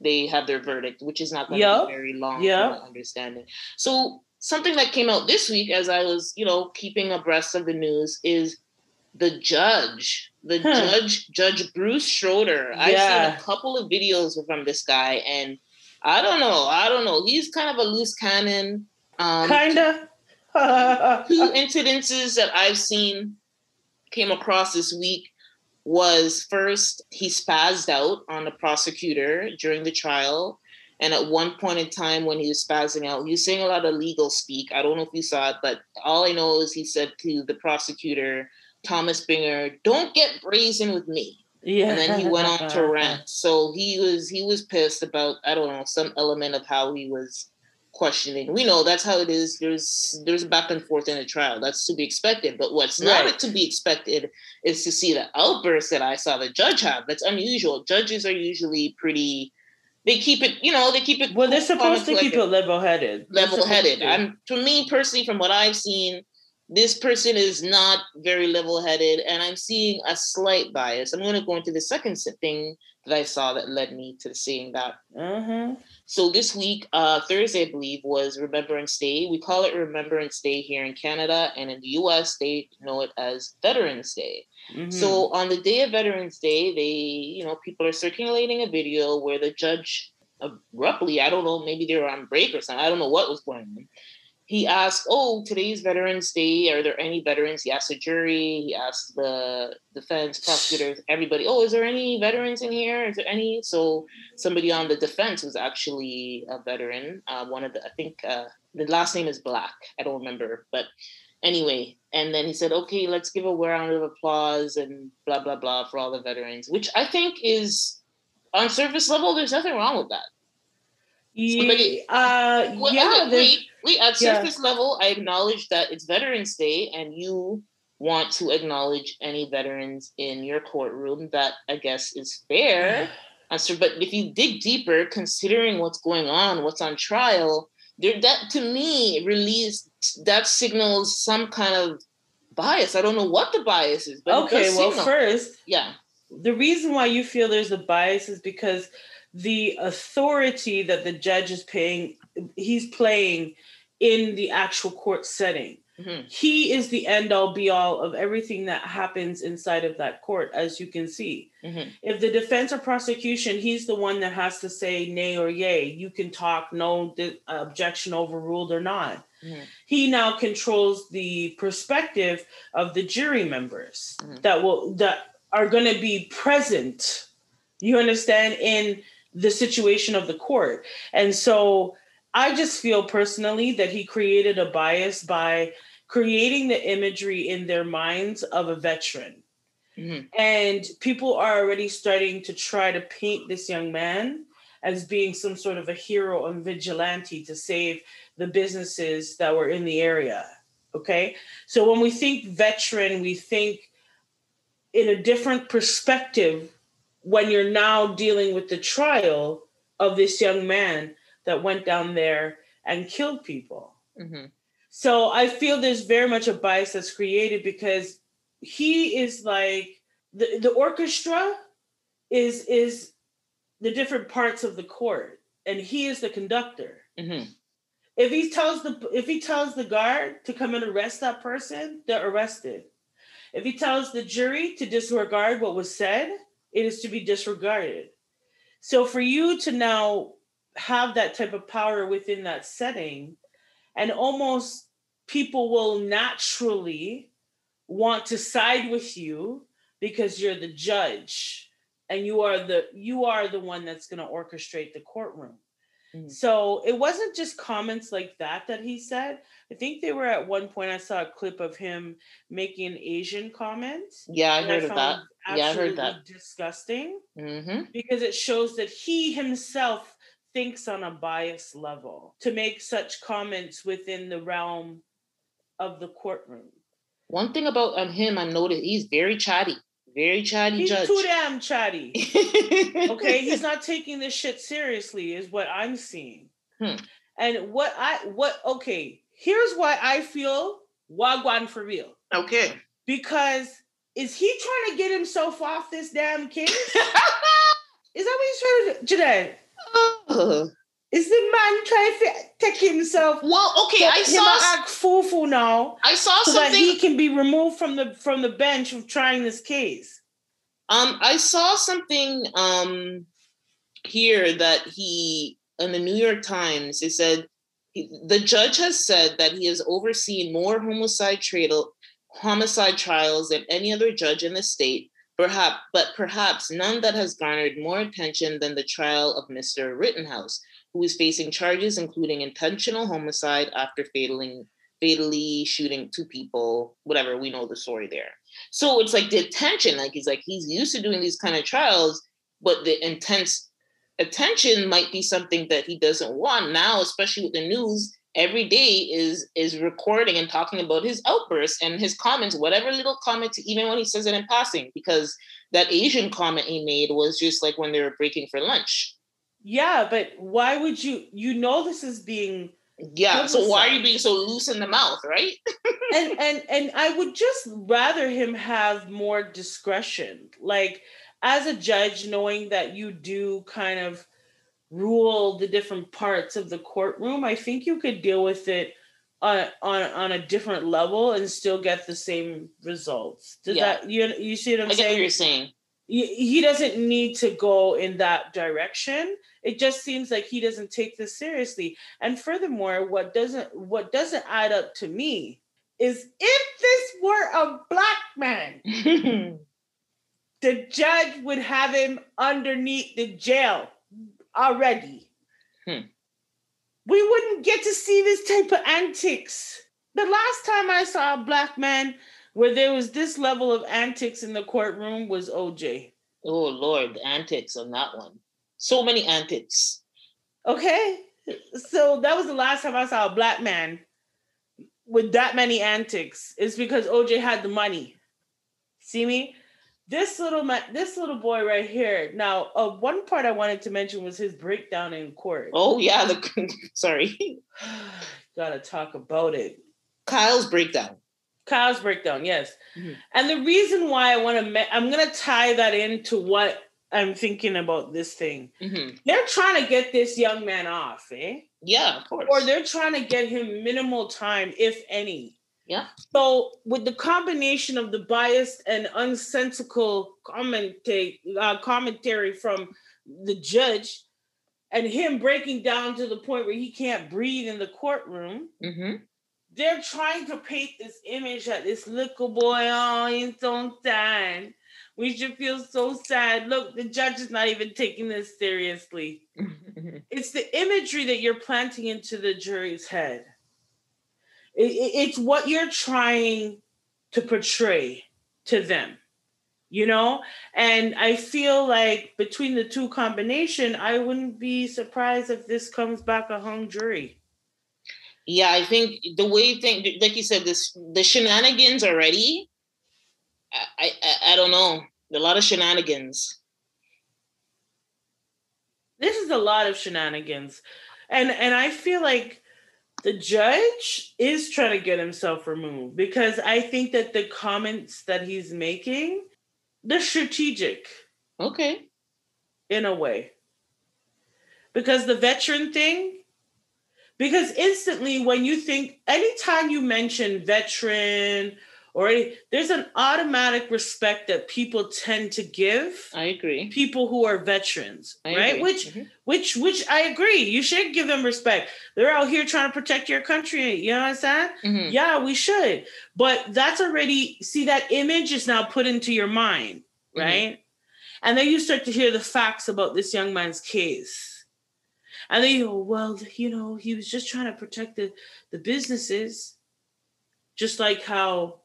Speaker 1: they have their verdict, which is not going to
Speaker 2: Yep.
Speaker 1: be very long, my understanding. So something that came out this week, as I was, you know, keeping abreast of the news, is the judge, the
Speaker 2: Huh.
Speaker 1: judge, Judge Bruce Schroeder. I've seen a couple of videos from this guy, and I don't know, I don't know. He's kind of a loose cannon. Um,
Speaker 2: Kinda.
Speaker 1: two <laughs> incidences that I've seen came across this week was first he spazzed out on the prosecutor during the trial. And at one point in time when he was spazzing out, he was saying a lot of legal speak. I don't know if you saw it, but all I know is he said to the prosecutor, Thomas Binger, don't get brazen with me.
Speaker 2: yeah.
Speaker 1: And then he went on to <laughs> rant. So he was he was pissed about, I don't know, some element of how he was questioning. We know that's how it is. There's there's back and forth in a trial. That's to be expected. But what's not to be expected is to see the outburst that I saw the judge have. That's unusual. Judges are usually pretty. They keep it, you know, they keep it.
Speaker 2: Well, they're supposed to keep it level-headed.
Speaker 1: Level headed.
Speaker 2: supposed to.
Speaker 1: I'm to me personally, from what I've seen, this person is not very level headed, and I'm seeing a slight bias. I'm going to go into the second thing that I saw that led me to seeing that.
Speaker 2: Uh-huh.
Speaker 1: So this week, uh, Thursday, I believe, was Remembrance Day. We call it Remembrance Day here in Canada, and in the U.S., they know it as Veterans Day.
Speaker 2: Mhm.
Speaker 1: So on the day of Veterans Day, they, you know, people are circulating a video where the judge abruptly, I don't know, maybe they were on break or something. I don't know what was going on. He asked, "Oh, today's Veterans Day. Are there any veterans?" He asked the jury. He asked the defense prosecutors, everybody. Oh, is there any veterans in here? Is there any? So somebody on the defense was actually a veteran. Uh, one of the, I think, uh, the last name is Black. I don't remember, but anyway and then he said okay let's give a round of applause and blah blah blah for all the veterans which i think is on surface level there's nothing wrong with that somebody-
Speaker 2: uh,
Speaker 1: well,
Speaker 2: yeah,
Speaker 1: wait wait at
Speaker 2: yeah.
Speaker 1: surface level i acknowledge that it's veterans day and you want to acknowledge any veterans in your courtroom that i guess is fair Uh, so, but if you dig deeper, considering what's going on, what's on trial, there that to me release that signals some kind of bias. I don't know what the bias is, but
Speaker 2: okay. Well,
Speaker 1: signal.
Speaker 2: first,
Speaker 1: yeah,
Speaker 2: the reason why you feel there's a bias is because the authority that the judge is paying, he's playing in the actual court setting.
Speaker 1: Mhm.
Speaker 2: He is the end all be all of everything that happens inside of that court, as you can see.
Speaker 1: Mhm.
Speaker 2: If the defense or prosecution, he's the one that has to say nay or yay. You can talk, no the objection overruled or not.
Speaker 1: Mhm.
Speaker 2: He now controls the perspective of the jury members
Speaker 1: Mhm.
Speaker 2: that will that are going to be present. You understand in the situation of the court, and so I just feel personally that he created a bias by creating the imagery in their minds of a veteran.
Speaker 1: Mhm.
Speaker 2: And people are already starting to try to paint this young man as being some sort of a hero and vigilante to save the businesses that were in the area. Okay. So when we think veteran, we think in a different perspective when you're now dealing with the trial of this young man that went down there and killed people. Mm-hmm. So I feel there's very much a bias that's created because he is like the, the orchestra is is the different parts of the court and he is the conductor. Mm-hmm. If he tells the if he tells the guard to come and arrest that person, they're arrested. If he tells the jury to disregard what was said, it is to be disregarded. So for you to now have that type of power within that setting, and almost people will naturally want to side with you because you're the judge and you are the you are the one that's going to orchestrate the courtroom mm-hmm. so it wasn't just comments like that that he said i think they were at one point i saw a clip of him making an asian comment
Speaker 1: yeah i heard I of that yeah i heard that
Speaker 2: disgusting mm-hmm. because it shows that he himself thinks on a bias level to make such comments within the realm of the courtroom
Speaker 1: one thing about on him, I noticed he's very chatty, very chatty.
Speaker 2: He's
Speaker 1: judge.
Speaker 2: too damn chatty. <laughs> okay, he's not taking this shit seriously, is what I'm seeing. Hmm. And what I what okay, here's why I feel Wagwan for real.
Speaker 1: Okay.
Speaker 2: Because is he trying to get himself off this damn case? <laughs> is that what he's trying to do? Janae? Oh. Is the man trying to take himself?
Speaker 1: Well, okay, I saw
Speaker 2: act fufu now.
Speaker 1: I saw so
Speaker 2: something. that he can be removed from the from the bench of trying this case.
Speaker 1: Um, I saw something um here that he in the New York Times. It said he, the judge has said that he has overseen more homicide trial homicide trials than any other judge in the state. Perhaps, but perhaps none that has garnered more attention than the trial of Mr. Rittenhouse, who is facing charges including intentional homicide after fataling, fatally shooting two people, whatever, we know the story there. So it's like the attention, like he's like, he's used to doing these kind of trials, but the intense attention might be something that he doesn't want now, especially with the news every day is is recording and talking about his outbursts and his comments, whatever little comment, even when he says it in passing, because that Asian comment he made was just like when they were breaking for lunch.
Speaker 2: Yeah, but why would you? You know this is being.
Speaker 1: Yeah, so why are you being so loose in the mouth, right? <laughs>
Speaker 2: and and and I would just rather him have more discretion, like as a judge, knowing that you do kind of rule the different parts of the courtroom. I think you could deal with it on on on a different level and still get the same results. Does yeah. that you you see what I'm
Speaker 1: I
Speaker 2: saying?
Speaker 1: What you're saying
Speaker 2: he doesn't need to go in that direction it just seems like he doesn't take this seriously and furthermore what doesn't what doesn't add up to me is if this were a black man <laughs> the judge would have him underneath the jail already hmm. we wouldn't get to see this type of antics the last time i saw a black man where there was this level of antics in the courtroom was OJ.
Speaker 1: Oh Lord, the antics on that one. So many antics.
Speaker 2: Okay. So that was the last time I saw a black man with that many antics. It's because OJ had the money. See me? This little man, this little boy right here. Now, uh, one part I wanted to mention was his breakdown in court.
Speaker 1: Oh yeah, the <laughs> sorry. <sighs>
Speaker 2: Gotta talk about it.
Speaker 1: Kyle's breakdown.
Speaker 2: Kyle's breakdown, yes. Mm-hmm. And the reason why I want to, me- I'm to tie that into what I'm thinking about this thing. Mm-hmm. They're trying to get this young man off, eh?
Speaker 1: Yeah, of course.
Speaker 2: Or they're trying to get him minimal time, if any.
Speaker 1: Yeah.
Speaker 2: So with the combination of the biased and unsensical commentary, uh, commentary from the judge, and him breaking down to the point where he can't breathe in the courtroom, mm-hmm they're trying to paint this image that this little boy, oh, he's so sad. We should feel so sad. Look, the judge is not even taking this seriously. <laughs> it's the imagery that you're planting into the jury's head. It, it, it's what you're trying to portray to them, you know? And I feel like between the two combination, I wouldn't be surprised if this comes back a hung jury
Speaker 1: yeah, I think the way thing like you said, this the shenanigans already I, I I don't know. A lot of shenanigans.
Speaker 2: This is a lot of shenanigans, and and I feel like the judge is trying to get himself removed because I think that the comments that he's making, they're strategic.
Speaker 1: Okay.
Speaker 2: In a way. Because the veteran thing, because instantly when you think anytime you mention veteran or any, there's an automatic respect that people tend to give.
Speaker 1: I agree.
Speaker 2: People who are veterans,
Speaker 1: I
Speaker 2: right?
Speaker 1: agree.
Speaker 2: Which
Speaker 1: Mhm.
Speaker 2: which which I agree. You should give them respect. They're out here trying to protect your country. You know what I'm saying?
Speaker 1: Mhm.
Speaker 2: Yeah, we should. But that's already see that image is now put into your mind,
Speaker 1: Mhm.
Speaker 2: right? And then you start to hear the facts about this young man's case. And then you go, well, you know, he was just trying to protect the, the businesses, just like how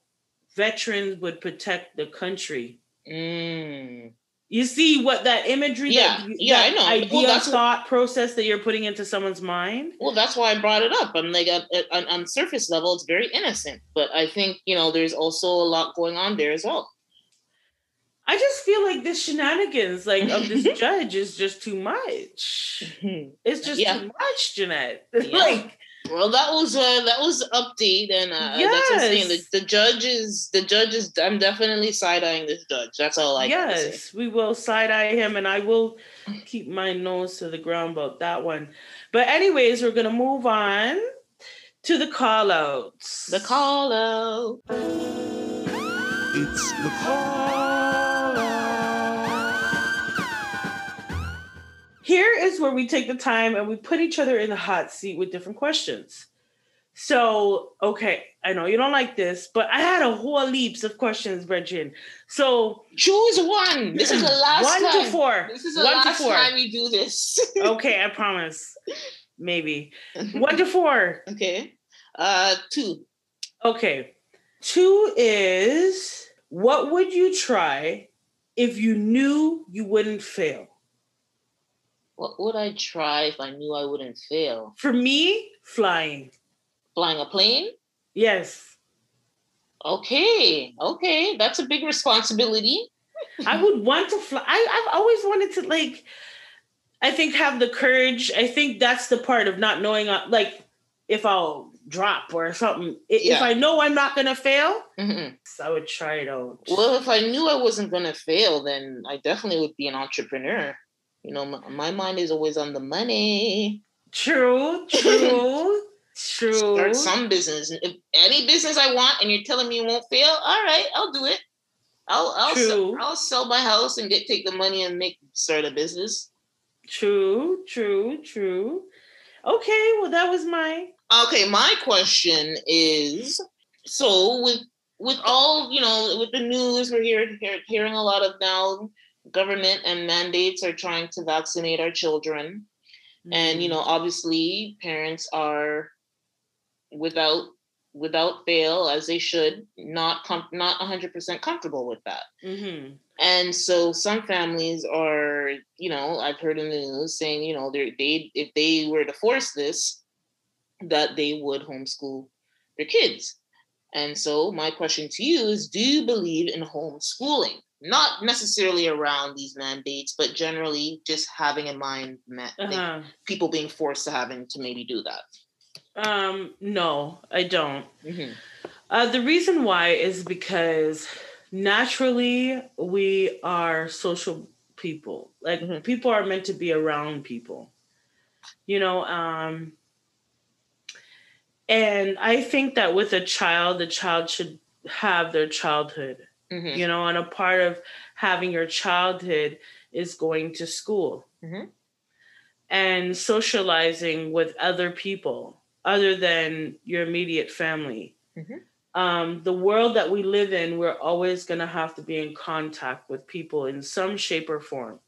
Speaker 2: veterans would protect the country.
Speaker 1: Mm.
Speaker 2: You see what that imagery,
Speaker 1: Yeah,
Speaker 2: that,
Speaker 1: yeah,
Speaker 2: that
Speaker 1: I know. Well,
Speaker 2: idea,
Speaker 1: what-
Speaker 2: thought process that you're putting into someone's mind.
Speaker 1: Well, that's why I brought it up. I'm like, at- on, on surface level, it's very innocent, but I think you know there's also a lot going on there as well.
Speaker 2: I just feel like this shenanigans, like of this <laughs> judge, is just too much. <laughs> It's just
Speaker 1: Yeah.
Speaker 2: too much, Jeanette. <laughs>
Speaker 1: Yeah.
Speaker 2: like,
Speaker 1: Well, that was uh, that was the update, and uh, that's what I'm saying. The,
Speaker 2: Yes.
Speaker 1: the judge is the judge is. I'm definitely side eyeing this judge. That's all I gotta say.
Speaker 2: yes, we will side eye him, and I will keep my nose to the ground about that one. But anyways, we're gonna move on to the call outs.
Speaker 1: The call out.
Speaker 3: It's the call
Speaker 2: Here is where we take the time and we put each other in the hot seat with different questions. So, okay, I know you don't like this, but I had a whole heaps of questions, Bridget. So,
Speaker 1: Choose one. This is the <clears throat> last
Speaker 2: one
Speaker 1: time.
Speaker 2: to four.
Speaker 1: This is the
Speaker 2: one
Speaker 1: last
Speaker 2: to four.
Speaker 1: time you do this. <laughs>
Speaker 2: okay, I promise. Maybe <laughs> one to four.
Speaker 1: okay. Uh, two.
Speaker 2: Okay, two is what would you try if you knew you wouldn't fail?
Speaker 1: What would I try if I knew I wouldn't fail?
Speaker 2: For me, flying.
Speaker 1: Flying a plane?
Speaker 2: Yes,
Speaker 1: Okay. Okay. That's a big responsibility. <laughs>
Speaker 2: I would want to fly. I, I've always wanted to like. I think have the courage. I think that's the part of not knowing, uh, like, if I'll drop or something. If
Speaker 1: Yeah.
Speaker 2: I know I'm not gonna fail,
Speaker 1: Mhm.
Speaker 2: I would try it out.
Speaker 1: Well, if I knew I wasn't going to fail, then I definitely would be an entrepreneur. You know, my, my mind is always on the money.
Speaker 2: True, true, <laughs> true.
Speaker 1: Start some business. If any business I want and you're telling me it won't fail, all right, I'll do it. I'll I'll sell, I'll sell my house and get take the money and make start a business.
Speaker 2: True, true, true. Okay, well that was my
Speaker 1: Okay, my question is so with with all you know with the news we're hearing hear, hearing a lot of now government and mandates are trying to vaccinate our children. And you know obviously parents are without without fail as they should not com- not 100% comfortable with that.
Speaker 2: Mhm.
Speaker 1: and so some families are you know i've heard in the news saying you know they they if they were to force this that they would homeschool their kids. And so my question to you is do you believe in homeschooling not necessarily around these mandates but generally just having in mind
Speaker 2: Uh-huh.
Speaker 1: people being forced to having to maybe do that
Speaker 2: Um, no, I don't.
Speaker 1: Mhm.
Speaker 2: Uh, the reason why is because naturally we are social people. Like
Speaker 1: Mhm.
Speaker 2: people are meant to be around people. You know, um and I think that with a child, the child should have their childhood.
Speaker 1: Mhm.
Speaker 2: You know, and a part of having your childhood is going to school
Speaker 1: Mhm.
Speaker 2: and socializing with other people other than your immediate family.
Speaker 1: Mhm.
Speaker 2: Um, the world that we live in, we're always going to have to be in contact with people in some shape or form.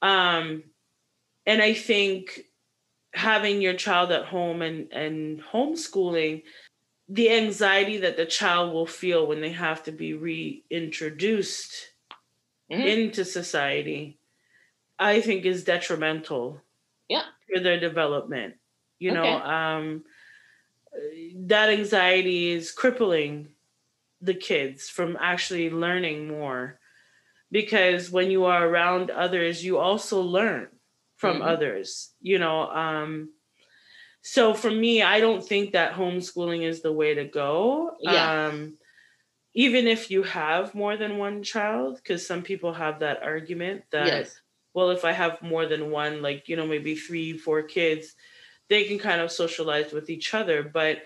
Speaker 2: Um, and I think having your child at home and, and homeschooling, the anxiety that the child will feel when they have to be reintroduced
Speaker 1: Mhm.
Speaker 2: into society, I think is detrimental.
Speaker 1: Yeah.
Speaker 2: For their development. You know, um, that anxiety is crippling the kids from actually learning more because when you are around others you also learn from
Speaker 1: Mhm.
Speaker 2: others you know um so for me i don't think that homeschooling is the way to go
Speaker 1: Yeah.
Speaker 2: um even if you have more than one child because some people have that argument that
Speaker 1: yes.
Speaker 2: well if i have more than one like you know maybe three four kids they can kind of socialize with each other but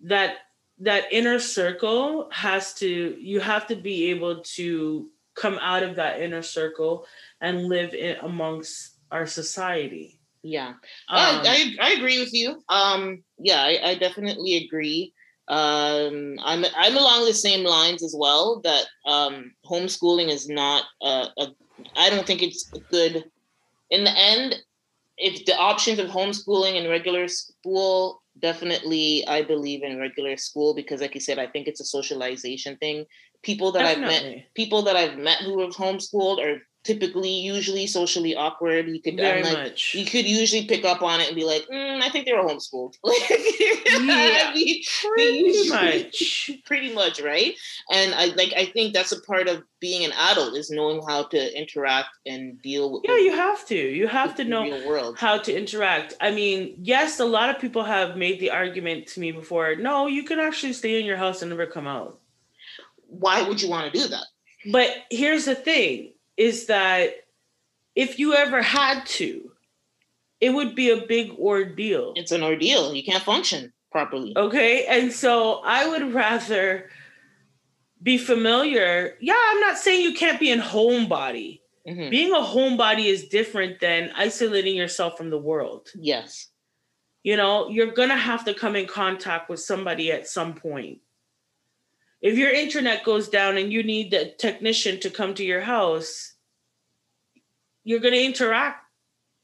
Speaker 2: that that inner circle has to you have to be able to come out of that inner circle and live in amongst our society
Speaker 1: Yeah.
Speaker 2: Um,
Speaker 1: I, I I agree with you. Um, yeah, I, I definitely agree. Um, I'm I'm along the same lines as well. That um, homeschooling is not a, a. I don't think it's good. In the end, if the options of homeschooling and regular school, definitely I believe in regular school because, like you said, I think it's a socialization thing. People that I've met people that I've met who have homeschooled are typically usually socially awkward. You could
Speaker 2: very
Speaker 1: I'm like,
Speaker 2: much
Speaker 1: you could usually pick up on it and be like, mm, I think they were homeschooled. <laughs> Like,
Speaker 2: Yeah. <laughs>
Speaker 1: I mean,
Speaker 2: pretty
Speaker 1: usually- <laughs>
Speaker 2: much
Speaker 1: pretty much, right? And I like I think that's a part of being an adult is knowing how to interact and deal with
Speaker 2: yeah you have to you have to know how to interact. I mean, yes, a lot of people have made the argument to me before. No, you can actually stay in your house and never come out.
Speaker 1: Why would you want to do that?
Speaker 2: But here's the thing is that if you ever had to, it would be a big ordeal.
Speaker 1: It's an ordeal. You can't function properly.
Speaker 2: Okay? And so I would rather be familiar. Yeah, I'm not saying you can't be a homebody.
Speaker 1: Mhm.
Speaker 2: Being a homebody is different than isolating yourself from the world.
Speaker 1: Yes.
Speaker 2: you know you're gonna have to come in contact with somebody at some point if your internet goes down and you need the technician to come to your house you're gonna interact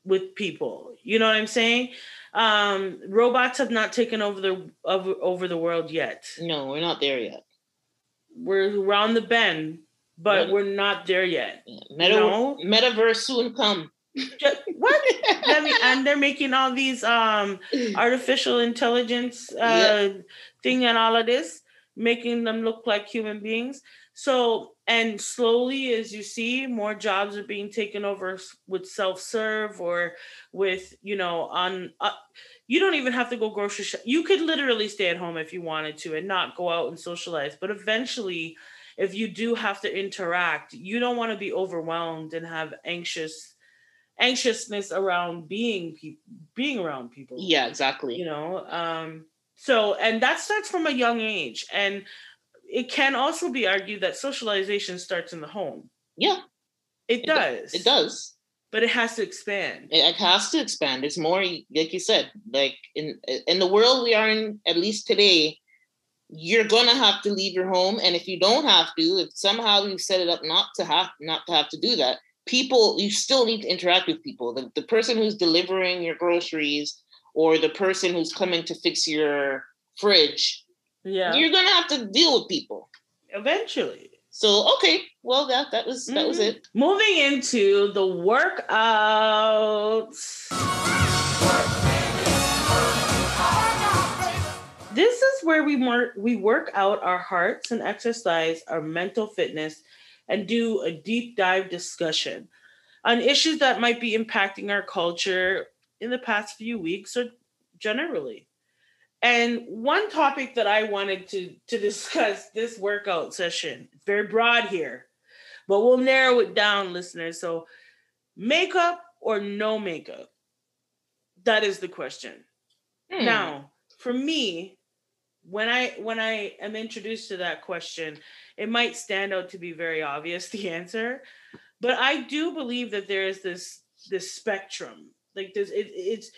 Speaker 2: with people you know what i'm saying um robots have not taken over the over, over the world yet
Speaker 1: No, we're not there yet.
Speaker 2: we're around the bend but
Speaker 1: Yeah.
Speaker 2: we're not there yet
Speaker 1: Yeah. Meta-
Speaker 2: No.
Speaker 1: Metaverse soon come.
Speaker 2: Ju- what <laughs> and they're making all these um <laughs> artificial intelligence uh, thing and all of this, making them look like human beings. So, and slowly, as you see, more jobs are being taken over with self serve or with, you know, on. Uh, you don't even have to go grocery shop. You could literally stay at home if you wanted to and not go out and socialize. But eventually, if you do have to interact, you don't want to be overwhelmed and have anxious anxiousness around being people being around people
Speaker 1: Yeah, exactly.
Speaker 2: you know um so and that starts from a young age and it can also be argued that socialization starts in the home
Speaker 1: yeah,
Speaker 2: it,
Speaker 1: it do-
Speaker 2: does
Speaker 1: it does.
Speaker 2: but it has to expand
Speaker 1: it it has to expand. It's more like you said, like in in the world we are in, at least today, you're gonna have to leave your home. And if you don't have to, if somehow you set it up not to have not to have to do that, people you still need to interact with people. The, the person who's delivering your groceries or the person who's coming to fix your fridge,
Speaker 2: yeah
Speaker 1: you're gonna have to deal with people.
Speaker 2: eventually
Speaker 1: So okay, well that that was that was
Speaker 2: Mhm.
Speaker 1: it.
Speaker 2: moving into the workouts This is where we work we work out our hearts and exercise our mental fitness and do a deep dive discussion on issues that might be impacting our culture in the past few weeks or generally. And one topic that I wanted to to <laughs> discuss this workout session, it's very broad here, but we'll narrow it down listeners. So makeup or no makeup? That is the question.
Speaker 1: Hmm.
Speaker 2: Now, for me, when I when I am introduced to that question, it might stand out to be very obvious the answer, but I do believe that there is this this spectrum. Like there's it, it's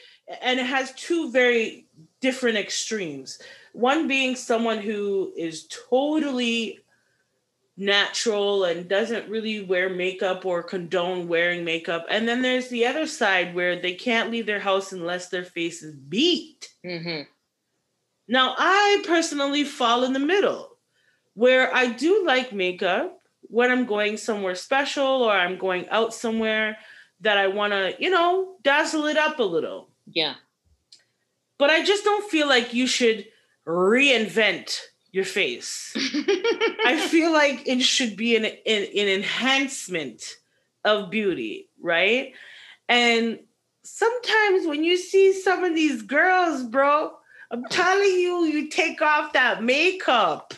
Speaker 2: and it has two very different extremes. One being someone who is totally natural and doesn't really wear makeup or condone wearing makeup. And then there's the other side where they can't leave their house unless their face is beat.
Speaker 1: Mhm.
Speaker 2: Now, I personally fall in the middle where I do like makeup when I'm going somewhere special or I'm going out somewhere that I want to, you know, dazzle it up a little.
Speaker 1: Yeah.
Speaker 2: But I just don't feel like you should reinvent your face. <laughs> I feel like it should be an, an, an enhancement of beauty, right? And sometimes when you see some of these girls, bro, I'm telling you, you take off that makeup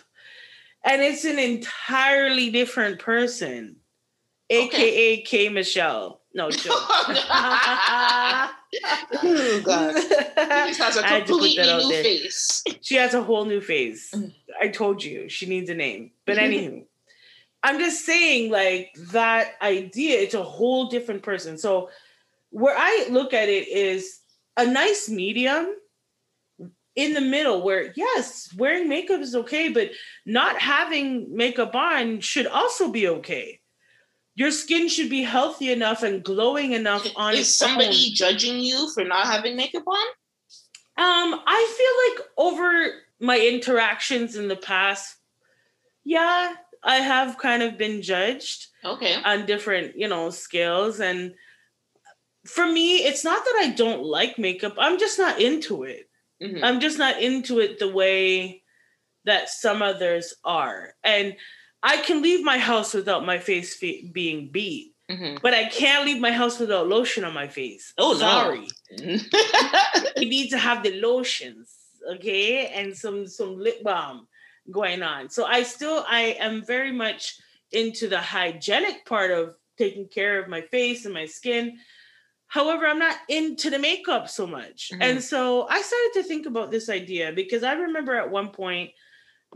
Speaker 2: and it's an entirely different person, okay. aka K Michelle. No <laughs> joke. oh, God. She has a completely new there. face. She has a whole new face. Mm. I told you she needs a name. But <laughs> anywho, I'm just saying, like that idea, it's a whole different person. So where I look at it is a nice medium in the middle where yes wearing makeup is okay but not having makeup on should also be okay your skin should be healthy enough and glowing enough on
Speaker 1: is somebody own. judging you for not having makeup on
Speaker 2: um i feel like over my interactions in the past yeah i have kind of been judged
Speaker 1: okay
Speaker 2: on different you know scales and for me it's not that i don't like makeup i'm just not into it Mm-hmm. I'm just not into it the way that some others are. And I can leave my house without my face fe- being beat, mm-hmm. but I can't leave my house without lotion on my face. Oh, sorry. No. <laughs> you need to have the lotions, okay, and some some lip balm going on. So I still I am very much into the hygienic part of taking care of my face and my skin However, I'm not into the makeup so much. Mm-hmm. And so I started to think about this idea because I remember at one point,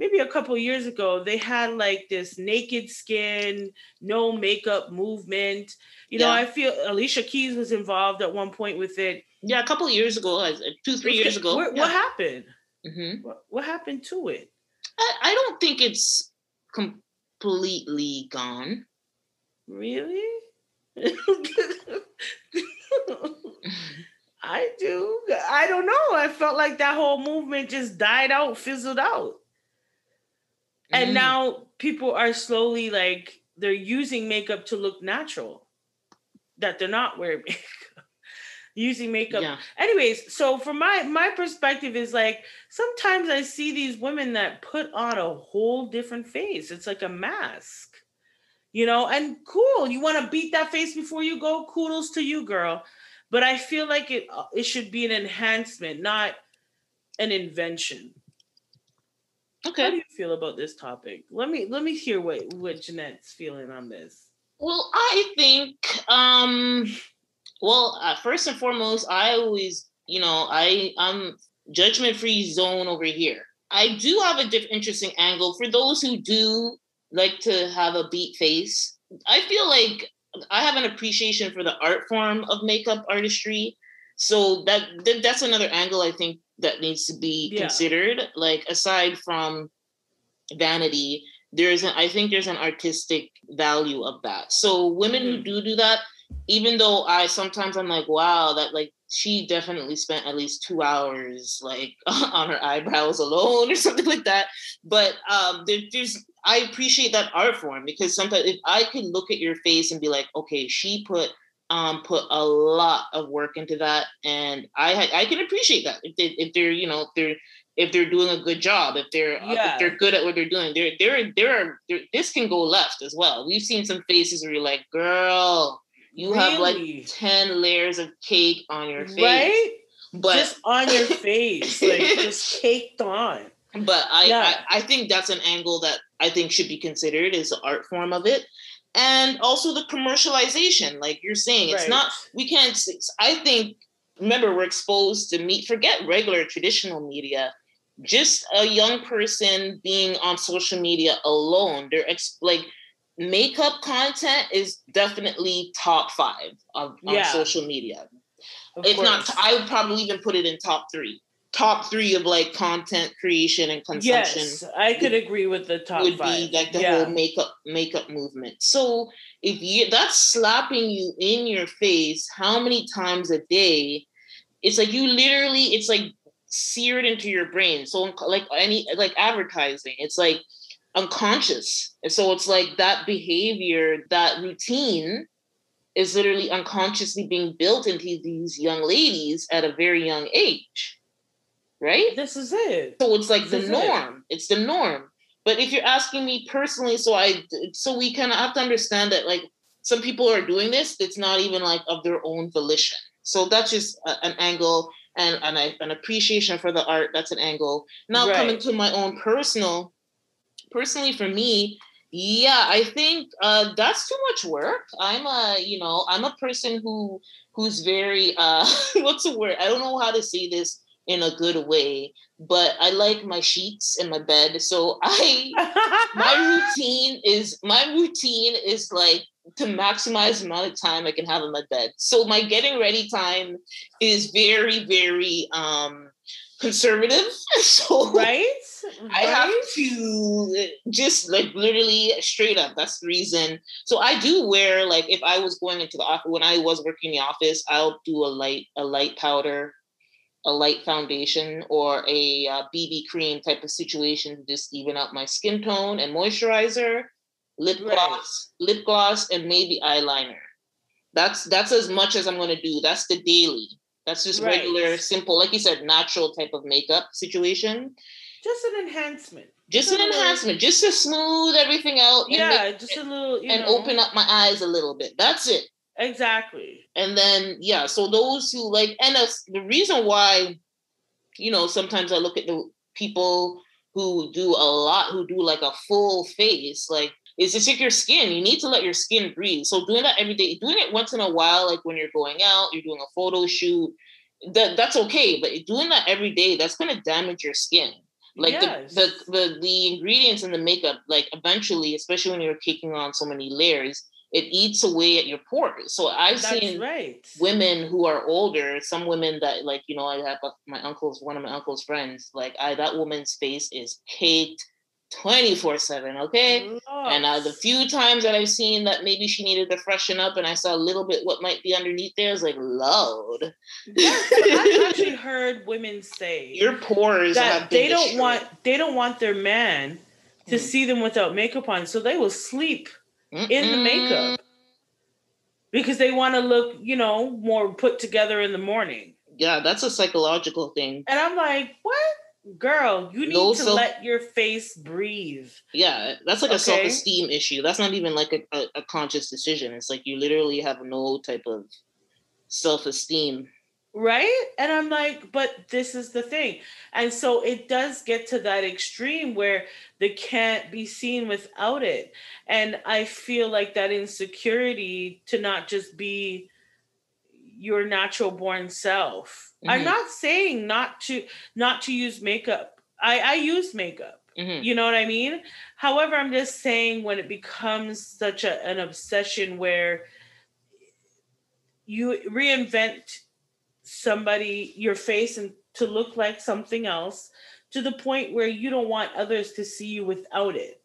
Speaker 2: maybe a couple years ago, they had like this naked skin, no makeup movement. You yeah. know, I feel Alicia Keys was involved at one point with it.
Speaker 1: Yeah, a couple years ago, two, three years ago.
Speaker 2: What,
Speaker 1: yeah.
Speaker 2: what happened? Mm-hmm. What, what happened to it?
Speaker 1: I, I don't think it's completely gone.
Speaker 2: Really? <laughs> <laughs> I do. I don't know. I felt like that whole movement just died out, fizzled out. And mm. now people are slowly like they're using makeup to look natural. That they're not wearing <laughs> makeup. using makeup. Yeah. Anyways, so from my my perspective is like sometimes I see these women that put on a whole different face. It's like a mask. You know, and cool. You want to beat that face before you go? Kudos to you, girl but I feel like it uh, it should be an enhancement, not an invention. Okay. How do you feel about this topic? Let me let me hear what what Jeanette's feeling on this.
Speaker 1: Well, I think um well, uh, first and foremost, I always, you know, I I'm judgment free zone over here. I do have a different interesting angle for those who do like to have a beat face. I feel like I have an appreciation for the art form of makeup artistry. So that, that that's another angle I think that needs to be yeah. considered. Like aside from vanity, there's an I think there's an artistic value of that. So women mm-hmm. who do do that, even though I sometimes I'm like, wow, that like she definitely spent at least two hours like <laughs> on her eyebrows alone or something like that. But um, there, there's I appreciate that art form because sometimes if I can look at your face and be like, okay, she put um put a lot of work into that, and I I can appreciate that if they if they're you know if they're if they're doing a good job, if they're yeah. if they're good at what they're doing, there there there are this can go left as well. We've seen some faces where you're like, girl, you really? have like ten layers of cake on your face, right?
Speaker 2: But just on your <laughs> face, like just <laughs> caked on.
Speaker 1: But I, yeah. I I think that's an angle that I think should be considered is the art form of it. And also the commercialization, like you're saying, it's right. not, we can't, I think, remember, we're exposed to meet, forget regular traditional media. Just a young person being on social media alone, they're ex- like, makeup content is definitely top five of, on social media. Of if course. not, I would probably even put it in top three top three of like content creation and consumption. Yes,
Speaker 2: I could would, agree with the top would five.
Speaker 1: be like the yeah. whole makeup makeup movement. So if you that's slapping you in your face how many times a day, it's like you literally it's like seared into your brain. So like any like advertising, it's like unconscious. And so it's like that behavior, that routine is literally unconsciously being built into these young ladies at a very young age right?
Speaker 2: This is it.
Speaker 1: So it's like
Speaker 2: This
Speaker 1: the
Speaker 2: is it.
Speaker 1: norm. It's the norm. But if you're asking me personally, so I so we kind of have to understand that like some people are doing this, it's not even like of their own volition. So that's just a- an angle and and I, an appreciation for the art. That's an angle. Now coming to my own personal, personally for me, yeah, I think uh, that's too much work. I'm a you know I'm a person who who's very uh <laughs> what's the word? I don't know how to say this in a good way, but I like my sheets in my bed. So I my <laughs> routine is my routine is like to maximize the amount of time I can have in my bed. So my getting ready time is very, very um conservative. <laughs> So
Speaker 2: right?
Speaker 1: I have to just like literally straight up. That's the reason. So I do wear like if I was going into the office when I was working in the office, I'll do a light a light powder, a light foundation, or a uh, BB cream type of situation to just even out my skin tone and moisturizer, lip
Speaker 2: Right.
Speaker 1: gloss, lip gloss, and maybe eyeliner. That's that's as much as I'm gonna do. That's the daily. That's just
Speaker 2: Right.
Speaker 1: regular, simple, like you said, natural type of makeup situation
Speaker 2: Just an enhancement.
Speaker 1: just
Speaker 2: a
Speaker 1: an
Speaker 2: little-
Speaker 1: enhancement, just to smooth everything out and,
Speaker 2: Yeah, just a little, you
Speaker 1: and
Speaker 2: know.
Speaker 1: open up my eyes a little bit. That's it.
Speaker 2: Exactly.
Speaker 1: And then yeah, so those who like, and that's the reason why, you know, sometimes I look at the people who do a lot, who do like a full face, like is to check your skin. You need to let your skin breathe. So doing that every day, doing it once in a while, like when you're going out, you're doing a photo shoot, that that's okay. But doing that every day, that's gonna damage your skin like
Speaker 2: Yes.
Speaker 1: the, the the the ingredients in the makeup like eventually especially when you're taking on so many layers it eats away at your pores so i've
Speaker 2: That's
Speaker 1: seen
Speaker 2: right.
Speaker 1: women who are older some women that like you know i have a- my uncle's one of my uncle's friends like i that woman's face is caked 24 7 okay and uh, the few times that I've seen that maybe she needed to freshen up, and I saw a little bit what might be underneath there is like, "Lord,
Speaker 2: Yes, but I've actually heard women say <laughs>
Speaker 1: your pores
Speaker 2: that
Speaker 1: have
Speaker 2: they don't
Speaker 1: destroyed."
Speaker 2: want they don't want their man to
Speaker 1: Mhm.
Speaker 2: see them without makeup on, so they will sleep in the makeup because they want to look, you know, more put together in the morning.
Speaker 1: Yeah, that's a psychological thing.
Speaker 2: And I'm like, what? Girl, you need
Speaker 1: No
Speaker 2: to
Speaker 1: self-
Speaker 2: let your face breathe.
Speaker 1: Yeah, that's like a self-esteem issue. That's not even like a, a, a conscious decision. It's like you literally have no type of self-esteem.
Speaker 2: Right? And I'm like, but this is the thing. And so it does get to that extreme where they can't be seen without it. And I feel like that insecurity to not just be your natural born self. I'm
Speaker 1: Mhm.
Speaker 2: not saying not to not to use makeup. I, I use makeup.
Speaker 1: Mhm.
Speaker 2: You know what I mean? However, I'm just saying when it becomes such a, an obsession where you reinvent somebody your face and to look like something else to the point where you don't want others to see you without it.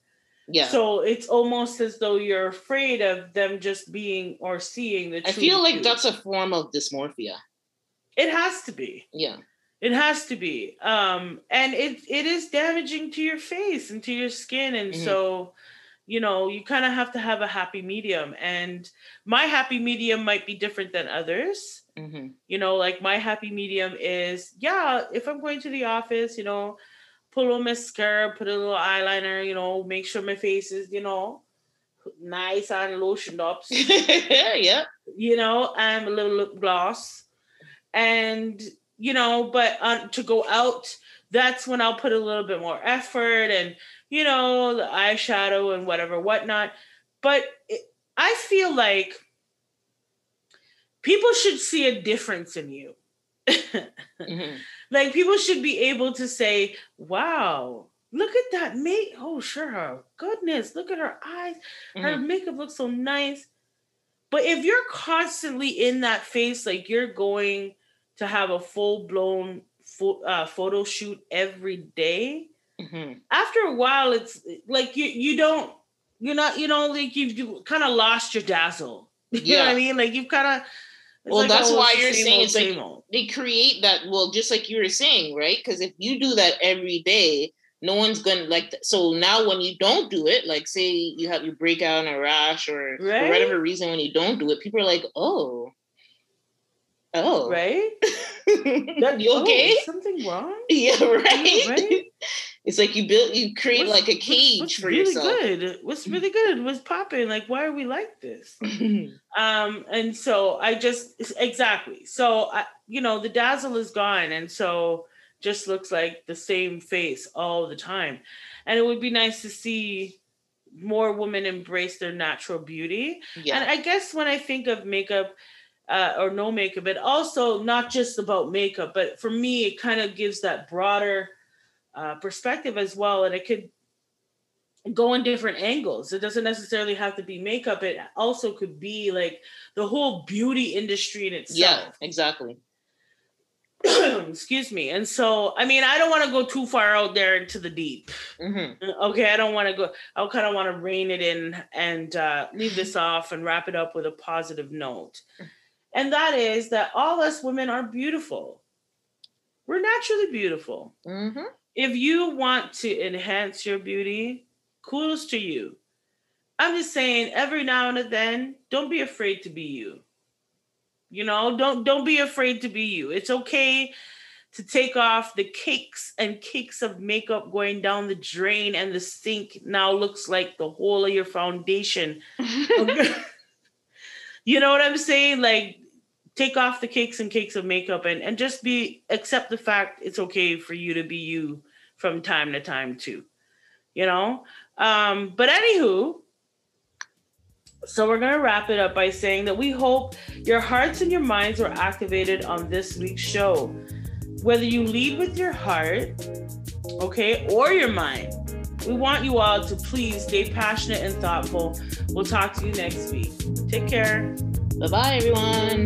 Speaker 1: Yeah.
Speaker 2: So it's almost as though you're afraid of them just being or seeing the
Speaker 1: I feel like
Speaker 2: you.
Speaker 1: that's a form of dysmorphia.
Speaker 2: it has to be.
Speaker 1: Yeah.
Speaker 2: It has to be. Um, and it it is damaging to your face and to your skin. And
Speaker 1: Mhm.
Speaker 2: so, you know, you kind of have to have a happy medium. And my happy medium might be different than others.
Speaker 1: Hmm
Speaker 2: You know, like my happy medium is, yeah, if I'm going to the office, you know, put a little mascara, put a little eyeliner, you know, make sure my face is, you know, nice and lotioned up <laughs>
Speaker 1: yeah.
Speaker 2: you know, and a little lip gloss. And, you know, but uh, to go out, that's when I'll put a little bit more effort and, you know, the eyeshadow and whatever, whatnot. But it, I feel like people should see a difference in you. <laughs>
Speaker 1: Mhm.
Speaker 2: like people should be able to say, wow, look at that mate. Oh, sure, her goodness, look at her eyes. Her
Speaker 1: Mhm.
Speaker 2: makeup looks so nice. But if you're constantly in that face, like you're going to have a full blown fo- uh, photo shoot every day,
Speaker 1: Mhm.
Speaker 2: after a while, it's like you you don't you're not you know like you've you kind of lost your dazzle. <laughs> You know what I mean? Like you've kind of.
Speaker 1: Well, that's why you're saying it's like- They create that. Well, just like you were saying, right? Because if you do that every day, no one's gonna like. th- So now, when you don't do it, like say you have you break out in a rash or for whatever reason, when you don't do it, people are like, "Oh, Oh.
Speaker 2: Right? <laughs>
Speaker 1: that, you oh, okay?
Speaker 2: Oh, something wrong? <laughs>
Speaker 1: Yeah, right.
Speaker 2: right?
Speaker 1: It's like you built, you create
Speaker 2: What's-
Speaker 1: like a cage
Speaker 2: what's, what's
Speaker 1: for
Speaker 2: really
Speaker 1: yourself.
Speaker 2: good? What's really good? What's popping? Like, why are we like this? <laughs> um and so i just exactly so i you know the dazzle is gone and so just looks like the same face all the time and it would be nice to see more women embrace their natural beauty
Speaker 1: yeah.
Speaker 2: and i guess when i think of makeup uh, or no makeup but also not just about makeup but for me it kind of gives that broader uh, perspective as well and it could go in different angles. It doesn't necessarily have to be makeup. It also could be like the whole beauty industry in itself.
Speaker 1: yeah, exactly. <clears throat>
Speaker 2: Excuse me. And so, I mean, I don't want to go too far out there into the deep.
Speaker 1: hmm
Speaker 2: Okay, I don't want to go. I kind of want to rein it in and uh, leave this off and wrap it up with a positive note. And that is that all us women are beautiful. We're naturally beautiful.
Speaker 1: hmm
Speaker 2: if you want to enhance your beauty, kudos to you. I'm just saying, every now and then, don't be afraid to be you. You know, don't don't be afraid to be you. It's okay to take off the cakes and cakes of makeup going down the drain, and the sink now looks like the whole of your foundation. <laughs> <laughs> you know what I'm saying? Like, take off the cakes and cakes of makeup and, and just be accept the fact it's okay for you to be you from time to time too. You know? Um, but anywho, so we're gonna wrap it up by saying that we hope your hearts and your minds were activated on this week's show. Whether you lead with your heart, okay, or your mind. We want you all to please stay passionate and thoughtful. We'll talk to you next week. Take care.
Speaker 1: Bye bye, everyone.